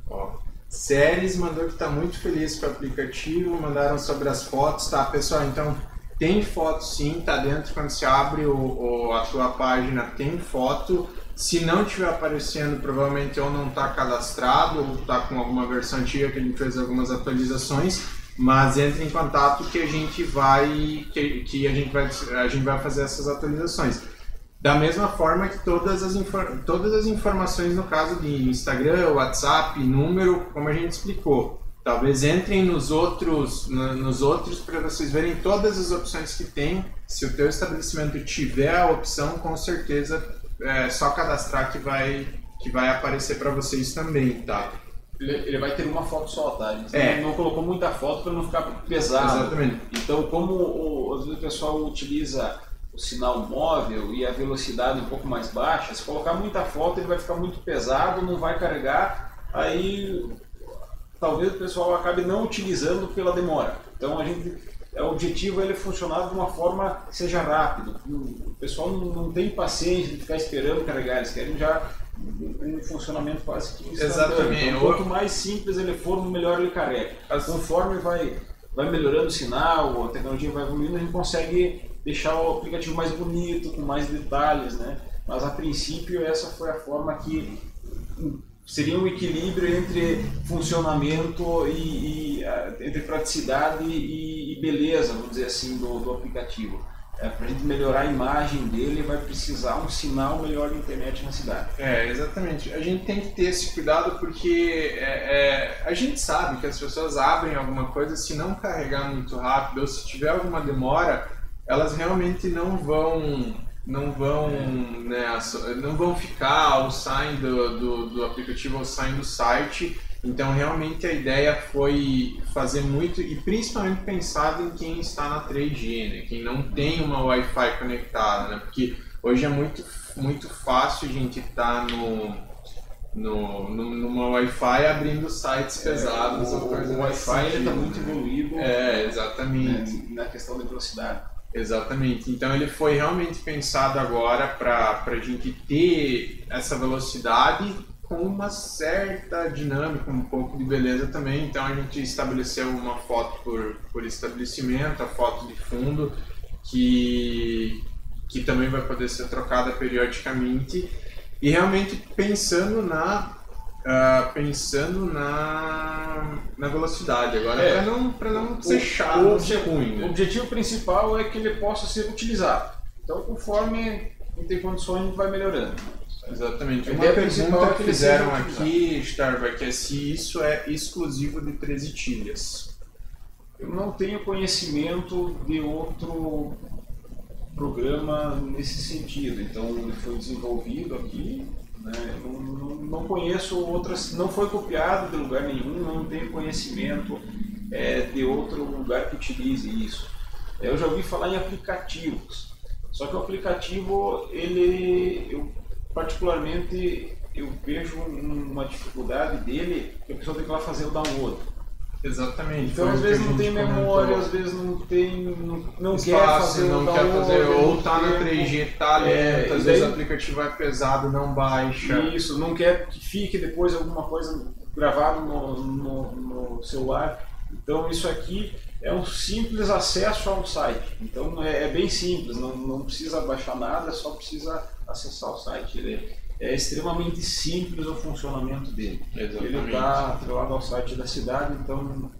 Ó. Séries mandou que tá muito feliz com o aplicativo, mandaram sobre as fotos, tá? Pessoal, então tem foto sim, tá dentro quando você abre o, o- a tua página, tem foto. Se não estiver aparecendo, provavelmente ou não está cadastrado ou está com alguma versão antiga que a gente fez algumas atualizações. Mas entre em contato que a gente vai que, que a gente vai a gente vai fazer essas atualizações. Da mesma forma que todas as, todas as informações no caso de Instagram, WhatsApp, número, como a gente explicou. Talvez entrem nos outros, nos outros para vocês verem todas as opções que tem. Se o teu estabelecimento tiver a opção, com certeza é só cadastrar que vai que vai aparecer para vocês também, tá? Ele, ele vai ter uma foto só, tá? Gente É. não colocou muita foto para não ficar pesado. Exatamente. Então, como o, o pessoal utiliza o sinal móvel e a velocidade um pouco mais baixa, se colocar muita foto ele vai ficar muito pesado, não vai carregar, aí talvez o pessoal acabe não utilizando pela demora. Então a gente é, o objetivo é ele funcionar de uma forma que seja rápido. O pessoal não, não tem paciência de ficar esperando carregar, eles querem já um funcionamento quase que. Exatamente. Então, quanto mais simples ele for, melhor ele carrega. As- Conforme vai, vai melhorando o sinal, a tecnologia vai evoluindo, a gente consegue deixar o aplicativo mais bonito, com mais detalhes, né? Mas a princípio essa foi a forma que hum, seria um equilíbrio entre funcionamento e, e, ah, entre praticidade e, e beleza, vamos dizer assim, do, do aplicativo. É, Para a gente melhorar a imagem dele, vai precisar um sinal melhor de internet na cidade. É, exatamente. A gente tem que ter esse cuidado porque é, é, a gente sabe que as pessoas abrem alguma coisa, se não carregar muito rápido ou se tiver alguma demora, elas realmente não vão não vão né, so- não vão ficar ou saem do, do, do aplicativo ou saem do site então realmente a ideia foi fazer muito e principalmente pensado em quem está na 3G né, quem não tem uma Wi-Fi conectada né, porque hoje é muito muito fácil a gente estar no no, no, numa Wi-Fi abrindo sites pesados o, ou coisa o nesse Wi-Fi está muito né? evoluído É, exatamente. né, na questão da velocidade. Exatamente. Então ele foi realmente pensado agora para a gente ter essa velocidade com uma certa dinâmica, um pouco de beleza também. Então a gente estabeleceu uma foto por, por estabelecimento, a foto de fundo, que, que também vai poder ser trocada periodicamente. E realmente pensando na uh, pensando na, na velocidade agora, É. para não, pra não ser O- chato, o ser ruim. O Né? objetivo principal é que ele possa ser utilizado. Então, conforme não tem condições, a gente vai melhorando. Exatamente. A Uma pergunta é que fizeram aqui, Starbuck, é se isso é exclusivo de 13 tilhas. Eu não tenho conhecimento de outro programa nesse sentido. Então, ele foi desenvolvido aqui. Né? Não, não, não conheço outras, não foi copiado de lugar nenhum, não tenho conhecimento é, de outro lugar que utilize isso. Eu já ouvi falar em aplicativos, só que o aplicativo, ele, eu particularmente, eu vejo um- uma dificuldade dele, que a pessoa tem que lá fazer o download. Exatamente. Então, às a vezes não tem comentou. memória, às vezes não tem, não, não quer fazer não quer fazer, ou tá na tem 3G, tá lento, É, às vezes o aplicativo é pesado, não baixa. Isso, não quer que fique depois alguma coisa gravado no, no, no celular. Então isso aqui é um simples acesso ao site. Então é, é bem simples, não, não precisa baixar nada, só precisa acessar o site. Ele é extremamente simples o funcionamento dele. Ele Exatamente. está atrelado ao site da cidade, então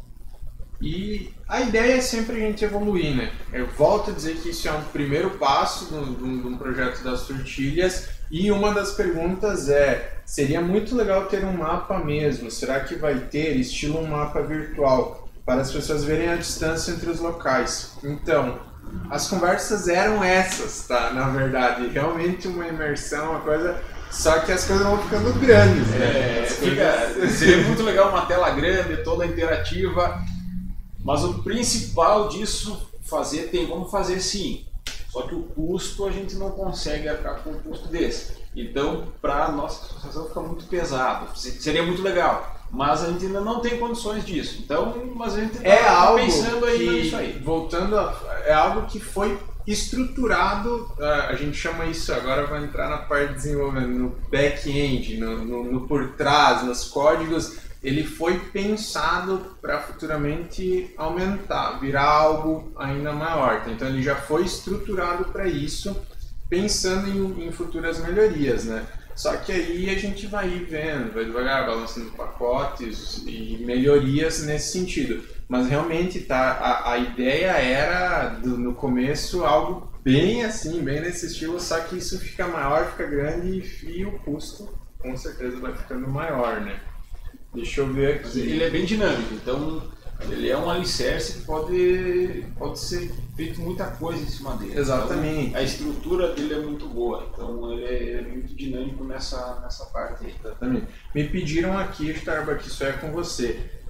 E a ideia é sempre a gente evoluir, né? Eu volto a dizer que isso é um primeiro passo um- de um projeto das tortilhas e uma das perguntas é, seria muito legal ter um mapa mesmo, será que vai ter estilo um mapa virtual para as pessoas verem a distância entre os locais? Então, as conversas eram essas, tá? Na verdade, realmente uma imersão, uma coisa... Só que as coisas vão ficando grandes, né? É, fica- seria muito legal uma tela grande, toda interativa, mas o principal disso fazer tem como fazer sim. Só que o custo a gente não consegue arcar com um custo desse. Então, para a nossa associação fica muito pesado. Se- Seria muito legal, mas a gente ainda não tem condições disso. Então, mas a gente está é algo pensando aí que, nisso aí. voltando, a, é algo que foi estruturado, ah, a gente chama isso, agora vai entrar na parte de desenvolvimento, no back-end, no, no, no por trás, nos códigos, ele foi pensado para futuramente aumentar, virar algo ainda maior. Então ele já foi estruturado para isso, pensando em, em futuras melhorias, né? Só que aí a gente vai vendo, vai devagar, vai lançando pacotes e melhorias nesse sentido. Mas realmente tá, a, a ideia era do- no começo algo bem assim, bem nesse estilo, só que isso fica maior, fica grande e, o custo com certeza vai ficando maior, né? Deixa eu ver aqui. ele é bem dinâmico, então ele é um alicerce que pode, pode ser feito muita coisa em cima dele. Exatamente. Então, a estrutura dele é muito boa, então ele é, é muito dinâmico nessa, nessa parte aí. Exatamente. Me pediram aqui, Starbuck, isso é com você.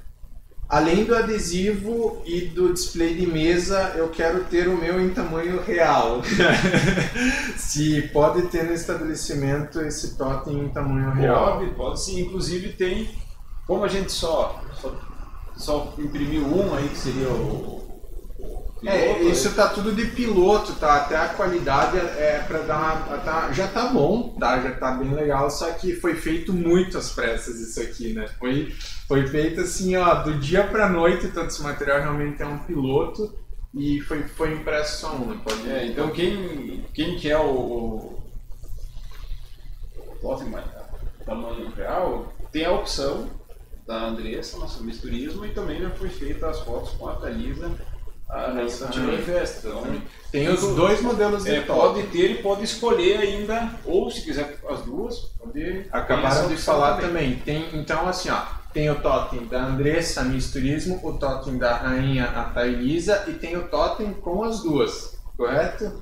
Além do adesivo e do display de mesa, eu quero ter o meu em tamanho real. Se pode ter no estabelecimento esse totem em tamanho real. Pode, pode sim, inclusive tem, como a gente só, só, só imprimiu um aí, que seria o. É, piloto, isso tá tudo de piloto, tá? Até a qualidade é para dar tá, já tá bom, tá? Já tá bem legal, só que foi feito muito às pressas isso aqui, né? Foi, foi feito assim, ó, do dia pra noite, todo esse material realmente é um piloto e foi, foi impresso só um, né? Pode É, então quem, quem quer o, o, o tamanho real, tem a opção da Andressa, nosso misturismo, e também já foi feita as fotos com a Thalisa a Nessa nessa Timber Fest. Então, Tem os dois modelos de é, totem. pode ter e pode escolher ainda, ou se quiser as duas, pode Acabaram de falar também. Tem, então, assim, ó, tem o totem da Andressa Misturismo, o totem da rainha a e tem o totem com as duas, correto?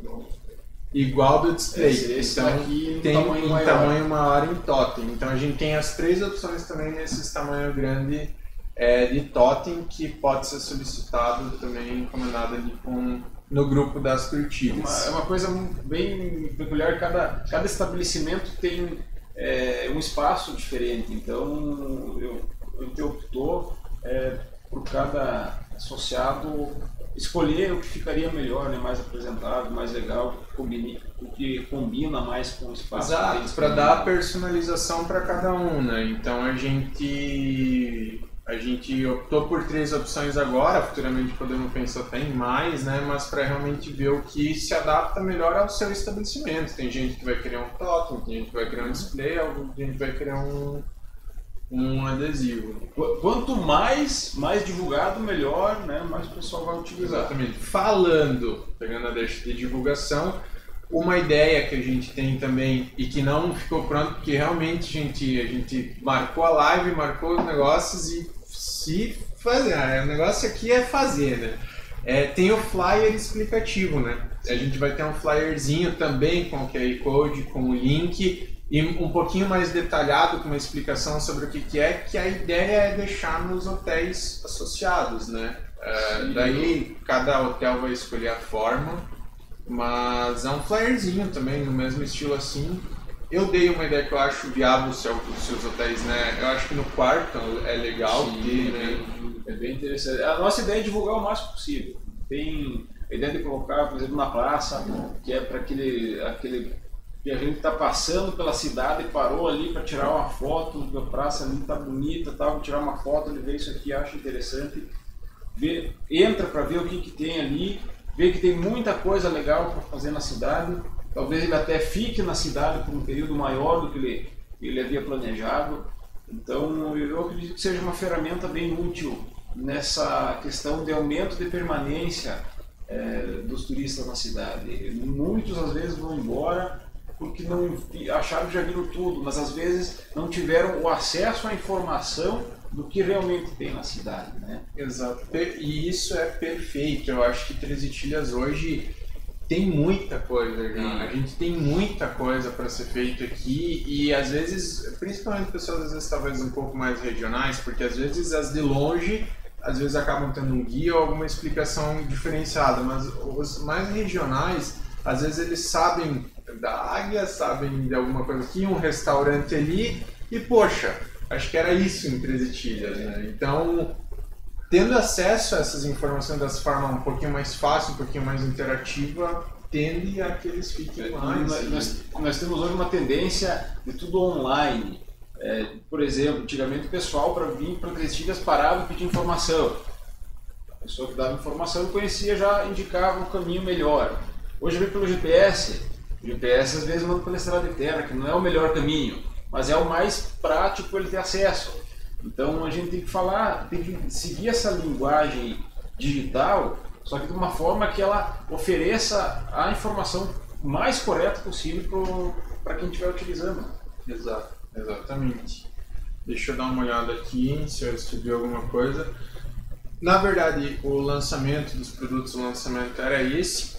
Igual do display. Esse, esse então, daqui em tem tamanho em maior. tamanho maior em totem. Então a gente tem as três opções também nesses tamanho grande é, de totem que pode ser solicitado também encomendado ali com, no grupo das Uma- tortilhas. é uma coisa bem peculiar, cada, cada estabelecimento tem é, um espaço diferente, então eu, a gente optou é, por cada associado escolher o que ficaria melhor, né, mais apresentável, mais legal, combine- o que combina mais com o espaço. Exato, para dar personalização para cada um, né? Então a gente a gente optou por três opções agora, futuramente podemos pensar até em mais, né? Mas para realmente ver o que se adapta melhor ao seu estabelecimento. Tem gente que vai querer um totem, tem gente que vai querer um display, alguém gente vai querer um um adesivo. Quanto mais, mais divulgado, melhor, né? mais o pessoal vai utilizar. Exatamente. Falando, pegando a deixa de divulgação, uma ideia que a gente tem também e que não ficou pronto, porque realmente a gente, a gente marcou a live, marcou os negócios e se fazer. O negócio aqui é fazer, né? É, tem o flyer explicativo, né? A gente vai ter um flyerzinho também com o QR Code, com o link e um pouquinho mais detalhado com uma explicação sobre o que, que é, que a ideia é deixar nos hotéis associados, né? É, daí cada hotel vai escolher a forma, mas é um flyerzinho também, no mesmo estilo assim. Eu dei uma ideia que eu acho viável se, se os hotéis, né? Eu acho que no quarto é legal Sim, né? É bem interessante. A nossa ideia é divulgar o máximo possível. Tem a ideia de colocar, por exemplo, na praça, que é para aquele, aquele que a gente está passando pela cidade e parou ali para tirar uma foto, a praça ali está bonita, tá, vou tirar uma foto, ele vê isso aqui, acha interessante, vê, entra para ver o que, que tem ali, vê que tem muita coisa legal para fazer na cidade, talvez ele até fique na cidade por um período maior do que ele, ele havia planejado. Então eu acredito que seja uma ferramenta bem útil nessa questão de aumento de permanência é, dos turistas na cidade. Muitos às vezes vão embora porque não acharam que já viram tudo, mas às vezes não tiveram o acesso à informação do que realmente tem na cidade, né? Exato. E isso é perfeito. Eu acho que Três Itilhas hoje tem muita coisa, já. A gente tem muita coisa para ser feito aqui e às vezes, principalmente pessoas às vezes talvez um pouco mais regionais, porque às vezes as de longe às vezes acabam tendo um guia ou alguma explicação diferenciada, mas os mais regionais, às vezes eles sabem da águia, sabem de alguma coisa aqui, um restaurante ali, e poxa, acho que era isso em Três Itilhas, né? Então, tendo acesso a essas informações dessa forma um pouquinho mais fácil, um pouquinho mais interativa, tende a que eles fiquem mais. Nós, nós, nós temos hoje uma tendência de tudo online. É, por exemplo, antigamente o pessoal para vir para Três Itilhas parava e pedia informação. A pessoa que dava informação conhecia já indicava um caminho melhor. Hoje vem pelo GPS, o GPS às vezes manda pela estrada de terra, que não é o melhor caminho, mas é o mais prático ele ter acesso. Então a gente tem que falar, tem que seguir essa linguagem digital, só que de uma forma que ela ofereça a informação mais correta possível para quem estiver utilizando. Exato, exatamente. Deixa eu dar uma olhada aqui se eu escrevi alguma coisa. Na verdade, o lançamento dos produtos, o lançamento era esse.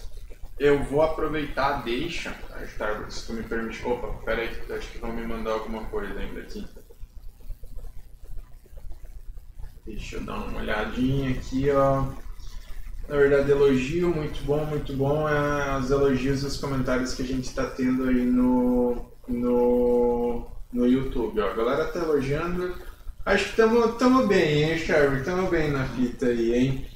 Eu vou aproveitar deixa, Starbucks, se tu me permite. Opa, pera aí, acho que vão me mandar alguma coisa ainda aqui. Deixa eu dar uma olhadinha aqui, ó. Na verdade, elogio, muito bom, muito bom. É os elogios e os comentários que a gente está tendo aí no, no, no YouTube. Ó. A galera tá elogiando. Acho que estamos bem, hein, Sherry? Estamos bem na fita aí, hein?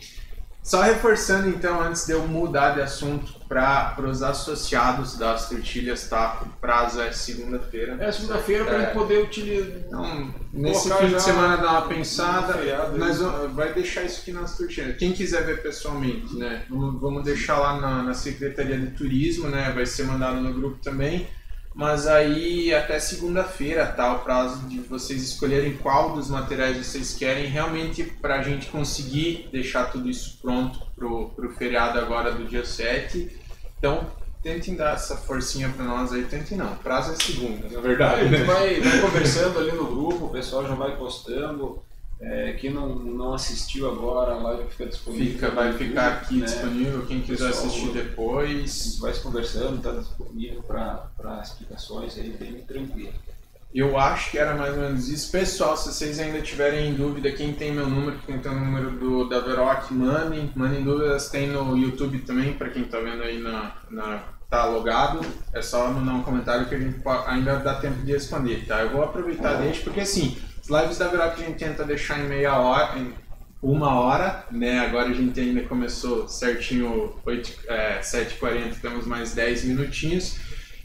Só reforçando então, antes de eu mudar de assunto para os associados das tortilhas, tá? O prazo é segunda-feira. É segunda-feira para é. poder utilizar. Então, nesse fim de semana dar uma pensada, mas vai deixar isso aqui nas tortilhas. Quem quiser ver pessoalmente, né? Vamos deixar lá na, na Secretaria de Turismo, né? Vai ser mandado no grupo também. Mas aí até segunda-feira tá o prazo de vocês escolherem qual dos materiais vocês querem realmente para a gente conseguir deixar tudo isso pronto pro, pro feriado agora do dia 7. Então tentem dar essa forcinha para nós aí, tentem não, prazo é segunda, na verdade. A gente né? vai, vai conversando ali no grupo, o pessoal já vai postando. É, quem não, não assistiu agora, a live fica disponível. Fica, vai ficar aqui né? disponível. Quem quiser Pessoal, assistir depois. vai se conversando, está disponível para explicações aí, bem tranquilo. Eu acho que era mais ou menos isso. Pessoal, se vocês ainda tiverem dúvida, quem tem meu número, quem tem o número do, da Veroc, mandem. Mandem dúvidas, tem no YouTube também, para quem está vendo aí na, na, tá logado. É só mandar um comentário que a gente ainda dá tempo de responder, tá? Eu vou aproveitar, deixa, porque assim, as lives da Veroc a gente tenta deixar em meia hora, em uma hora, né? Agora a gente ainda começou certinho 8, é, 7h40, temos mais 10 minutinhos.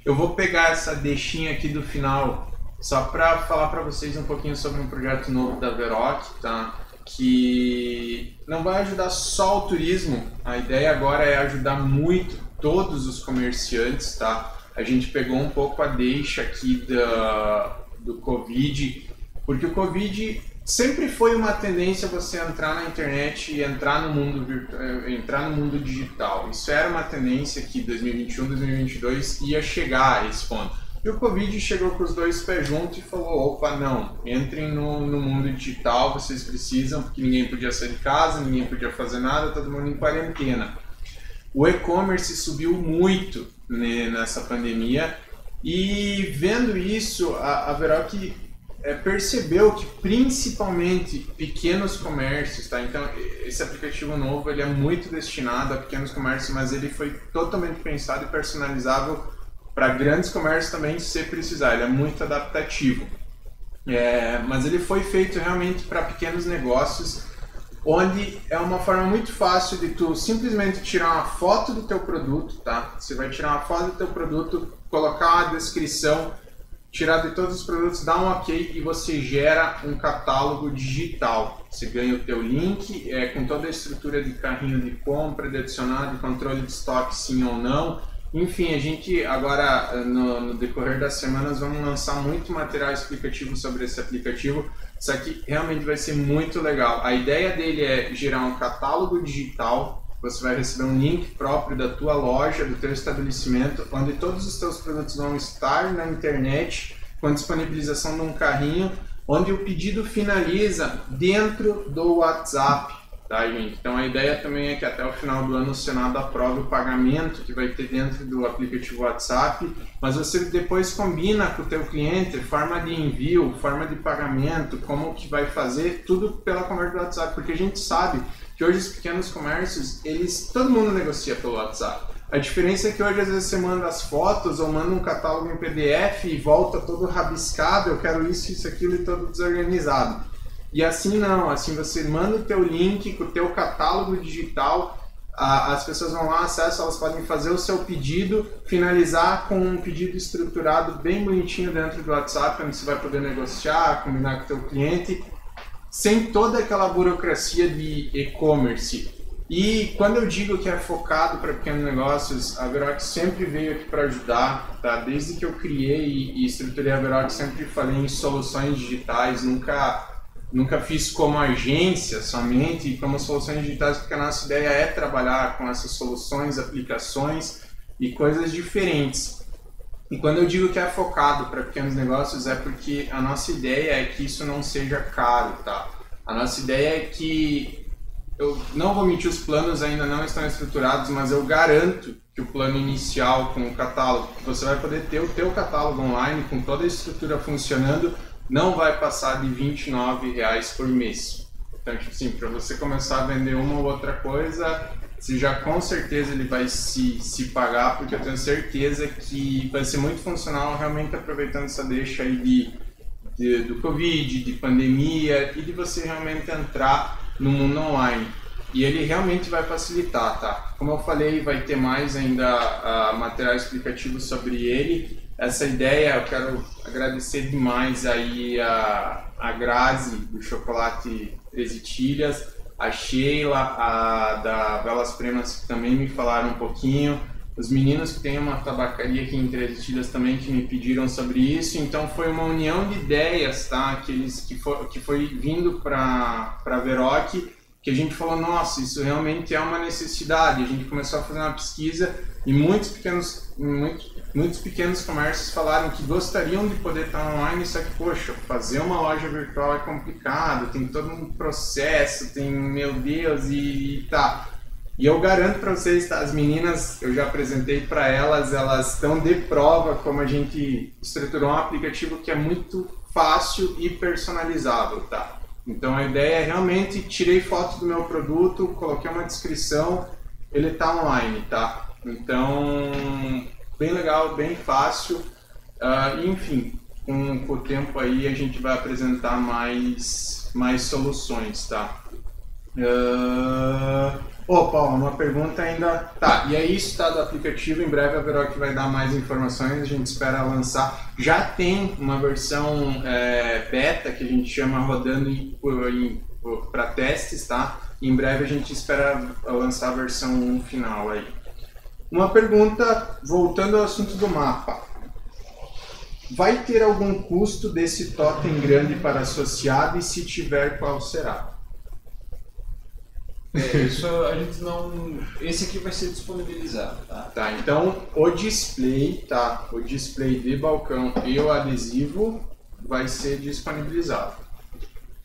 Eu vou pegar essa deixinha aqui do final só para falar para vocês um pouquinho sobre um projeto novo da Veroc, tá? Que não vai ajudar só o turismo, a ideia agora é ajudar muito todos os comerciantes, tá? A gente pegou um pouco a deixa aqui da, do Covid Porque o Covid sempre foi uma tendência você entrar na internet e entrar no mundo eh, entrar no mundo digital. Isso era uma tendência que 2021, 2022 ia chegar a esse ponto. E o Covid chegou com os dois pés juntos e falou: opa, não, entrem no, no mundo digital, vocês precisam, porque ninguém podia sair de casa, ninguém podia fazer nada, todo mundo em quarentena. O e-commerce subiu muito né, nessa pandemia e vendo isso, a, a Veroc é, percebeu que principalmente pequenos comércios, tá? Então esse aplicativo novo ele é muito destinado a pequenos comércios, mas ele foi totalmente pensado e personalizável para grandes comércios também se precisar. Ele é muito adaptativo, é, mas ele foi feito realmente para pequenos negócios, onde é uma forma muito fácil de tu simplesmente tirar uma foto do teu produto, tá? Você vai tirar uma foto do teu produto, colocar uma descrição tirar de todos os produtos, dá um ok e você gera um catálogo digital. Você ganha o teu link é, com toda a estrutura de carrinho de compra, de adicionar, de controle de estoque sim ou não. Enfim, a gente agora no, no decorrer das semanas vamos lançar muito material explicativo sobre esse aplicativo. Isso aqui realmente vai ser muito legal. A ideia dele é gerar um catálogo digital você vai receber um link próprio da tua loja, do teu estabelecimento, onde todos os teus produtos vão estar na internet com disponibilização de um carrinho, onde o pedido finaliza dentro do WhatsApp, tá, gente? Então a ideia também é que até o final do ano o Senado aprove o pagamento que vai ter dentro do aplicativo WhatsApp, mas você depois combina com o teu cliente forma de envio, forma de pagamento, como que vai fazer, tudo pela conversa do WhatsApp, porque a gente sabe que hoje os pequenos comércios, eles todo mundo negocia pelo WhatsApp. A diferença é que hoje às vezes você manda as fotos ou manda um catálogo em PDF e volta todo rabiscado, eu quero isso, isso, aquilo e todo desorganizado. E assim não, assim você manda o teu link com o teu catálogo digital, as pessoas vão lá, acessam, elas podem fazer o seu pedido, finalizar com um pedido estruturado bem bonitinho dentro do WhatsApp, onde você vai poder negociar, combinar com o teu cliente sem toda aquela burocracia de e-commerce. E quando eu digo que é focado para pequenos negócios, a Verox sempre veio aqui para ajudar, tá? Desde que eu criei e estruturei a Verox, sempre falei em soluções digitais, nunca nunca fiz como agência somente como soluções digitais, porque a nossa ideia é trabalhar com essas soluções, aplicações e coisas diferentes. E quando eu digo que é focado para pequenos negócios é porque a nossa ideia é que isso não seja caro, tá? A nossa ideia é que eu não vou mentir, os planos ainda não estão estruturados, mas eu garanto que o plano inicial com o catálogo, você vai poder ter o teu catálogo online com toda a estrutura funcionando, não vai passar de R$ reais por mês. Então, tipo assim, para você começar a vender uma ou outra coisa, se já com certeza ele vai se, se pagar, porque eu tenho certeza que vai ser muito funcional realmente aproveitando essa deixa aí de, de, do Covid, de pandemia e de você realmente entrar no mundo online. E ele realmente vai facilitar, tá? Como eu falei, vai ter mais ainda uh, material explicativo sobre ele. Essa ideia, eu quero agradecer demais aí a, a Grazi do Chocolate 13 Tilhas, a Sheila, a da Velas Premas, que também me falaram um pouquinho, os meninos que têm uma tabacaria aqui em Três Tilhas também que me pediram sobre isso, então foi uma união de ideias, tá, que, eles, que, foi, que foi vindo para Veroc, que a gente falou, nossa, isso realmente é uma necessidade, a gente começou a fazer uma pesquisa e muitos pequenos, muitos muitos pequenos comércios falaram que gostariam de poder estar online, só que, poxa, fazer uma loja virtual é complicado, tem todo um processo, tem, meu Deus, e, e tá. E eu garanto para vocês, tá, as meninas, eu já apresentei para elas, elas estão de prova como a gente estruturou um aplicativo que é muito fácil e personalizável, tá? Então a ideia é realmente tirei foto do meu produto, coloquei uma descrição, ele está online, tá? Então bem legal, bem fácil. Uh, enfim, com, com, o tempo aí a gente vai apresentar mais, mais soluções, tá? Uh... Ô, Paulo, uma pergunta ainda. Tá, e é isso, tá? Do aplicativo. Em breve a Veroc vai dar mais informações. A gente espera lançar. Já tem uma versão é, beta que a gente chama rodando para testes, tá? Em breve a gente espera lançar a versão final aí. Uma pergunta voltando ao assunto do mapa. vai ter algum custo desse totem grande para associado e se tiver, qual será? É, isso a gente não. Esse aqui vai ser disponibilizado, tá? Tá, então o display, tá? O display de balcão e o adesivo vai ser disponibilizado.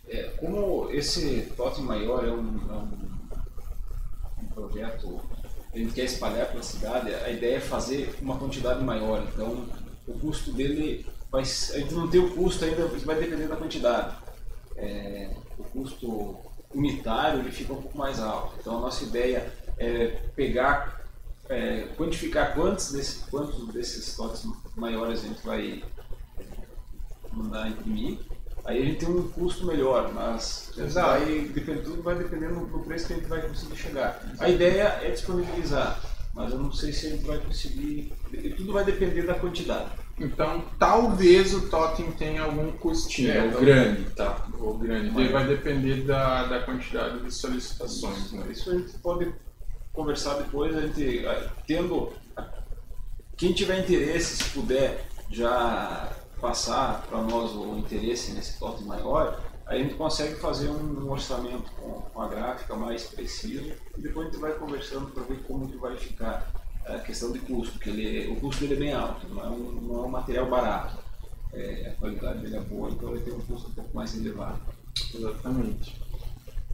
É, como esse totem maior é um, é um, um projeto a gente quer espalhar pela cidade, a ideia é fazer uma quantidade maior. Então, o custo dele vai, a gente não tem o custo ainda, vai depender da quantidade. É, o custo unitário ele fica um pouco mais alto. Então, a nossa ideia é pegar, é, quantificar quantos, desse, quantos desses totes maiores a gente vai mandar imprimir aí a gente tem um custo melhor, mas vai, depende, tudo vai dependendo do preço que a gente vai conseguir chegar. A ideia é disponibilizar, mas eu não sei se a gente vai conseguir. Tudo vai depender da quantidade. Então, talvez o totem tenha algum custinho, é, o grande, tá? O grande. Mas... Vai depender da, da quantidade de solicitações. Né? Isso a gente pode conversar depois, a gente tendo. Quem tiver interesse, se puder já passar para nós o interesse nesse totem maior, aí a gente consegue fazer um orçamento com, com a gráfica mais preciso e depois a gente vai conversando para ver como que vai ficar a questão de custo, porque ele, o custo dele é bem alto, não é um, não é um material barato. É, a qualidade dele é boa, então ele tem um custo um pouco mais elevado. Exatamente.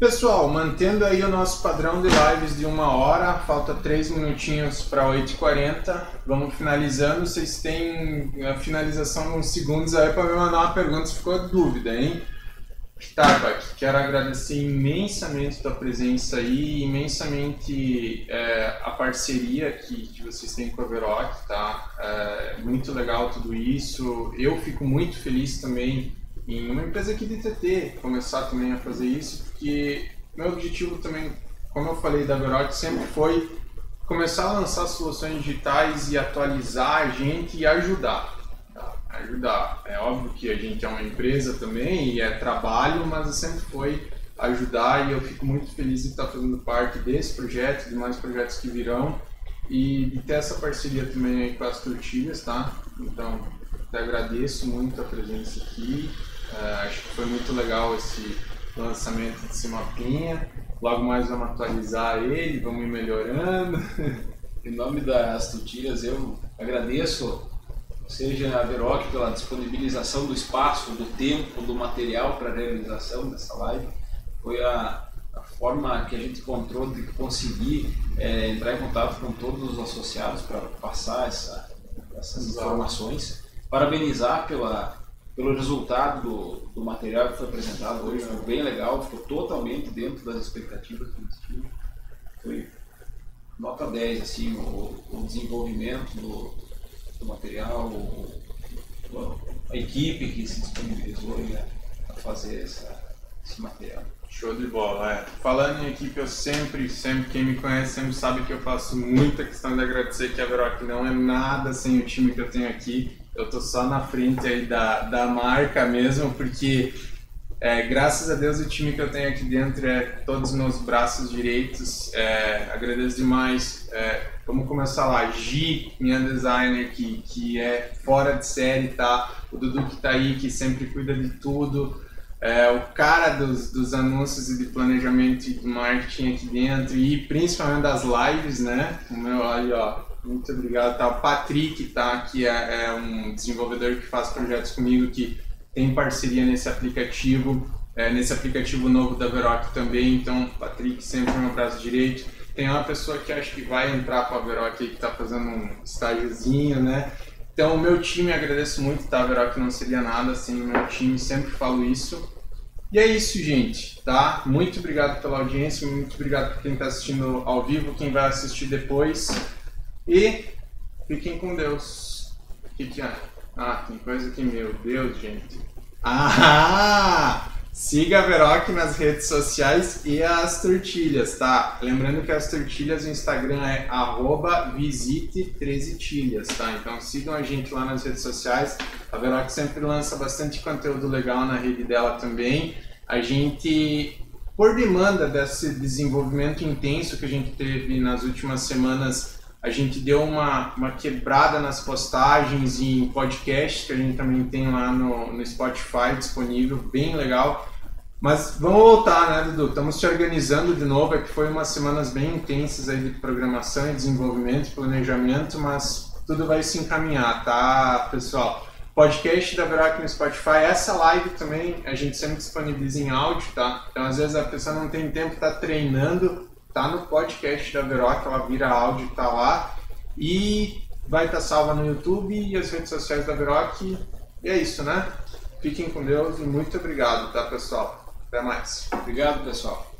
Pessoal, mantendo aí o nosso padrão de lives de uma hora, falta três minutinhos para 8h40. Vamos finalizando. Vocês têm a finalização uns segundos aí para me mandar uma pergunta se ficou dúvida, hein? Starbuck, quero agradecer imensamente a tua presença aí, imensamente é, a parceria que, que vocês têm com a Veroc, tá? É, muito legal tudo isso. Eu fico muito feliz também em uma empresa aqui de TT começar também a fazer isso, porque meu objetivo também, como eu falei da Verote, sempre foi começar a lançar soluções digitais e atualizar a gente e ajudar. Ajudar. É óbvio que a gente é uma empresa também e é trabalho, mas sempre foi ajudar e eu fico muito feliz de estar fazendo parte desse projeto, de mais projetos que virão e de ter essa parceria também com as tortilhas, tá? Então, te agradeço muito a presença aqui é, acho que foi muito legal esse lançamento desse mapinha. Logo mais vamos atualizar ele, vamos ir melhorando. Em nome das Tutilhas, eu agradeço, seja a Veroc pela disponibilização do espaço, do tempo, do material para a realização dessa live. Foi a, a, forma que a gente encontrou de conseguir é, entrar em contato com todos os associados para passar essa, essas informações. Parabenizar pela pelo resultado do, do material que foi apresentado hoje, foi bem legal, ficou totalmente dentro das expectativas que eles tinham. Foi nota 10, assim, o, o desenvolvimento do, do material, a equipe que se disponibilizou a fazer essa, esse material. Show de bola, é. Falando em equipe, eu sempre, sempre, quem me conhece sempre sabe que eu faço muita questão de agradecer que a Veroc não é nada sem o time que eu tenho aqui eu tô só na frente aí da, da marca mesmo, porque é, graças a Deus o time que eu tenho aqui dentro é todos os meus braços direitos. É, agradeço demais. É, vamos começar lá. Gi, minha designer, que, que é fora de série, tá? O Dudu que tá aí, que sempre cuida de tudo. É, o cara dos, dos anúncios e de planejamento e de marketing aqui dentro. E principalmente das lives, né? O meu, olha, ó muito obrigado. Tá, o Patrick, tá, que é, é, um desenvolvedor que faz projetos comigo, que tem parceria nesse aplicativo, é, nesse aplicativo novo da Veroc também. Então, Patrick, sempre meu braço direito. Tem uma pessoa que acho que vai entrar para a Veroc que está fazendo um estágiozinho, né? Então, o meu time, agradeço muito, tá? Veroc não seria nada sem o meu time, sempre falo isso. E é isso, gente, tá? Muito obrigado pela audiência, muito obrigado por quem está assistindo ao vivo, quem vai assistir depois. E fiquem com Deus. É? Ah, tem coisa que, meu Deus, gente. Ah! Siga a Veroc nas redes sociais e as tortilhas, tá? Lembrando que as tortilhas, o Instagram é visite13tilhas, tá? Então sigam a gente lá nas redes sociais. A Veroc sempre lança bastante conteúdo legal na rede dela também. A gente, por demanda desse desenvolvimento intenso que a gente teve nas últimas semanas A gente deu uma, uma quebrada nas postagens e em podcasts que a gente também tem lá no, no Spotify disponível, bem legal. Mas vamos voltar, né, Dudu? Estamos te organizando de novo. É que foi umas semanas bem intensas aí de programação e desenvolvimento, planejamento, mas tudo vai se encaminhar, tá, pessoal? Podcast da Veroc no Spotify. Essa live também a gente sempre disponibiliza em áudio, tá? Então às vezes a pessoa não tem tempo, tá treinando, tá no podcast da Veroc, ela vira áudio, tá lá. E vai estar tá salva no YouTube e as redes sociais da Veroc. E é isso, né? Fiquem com Deus e muito obrigado, tá, pessoal? Até mais. Obrigado, pessoal.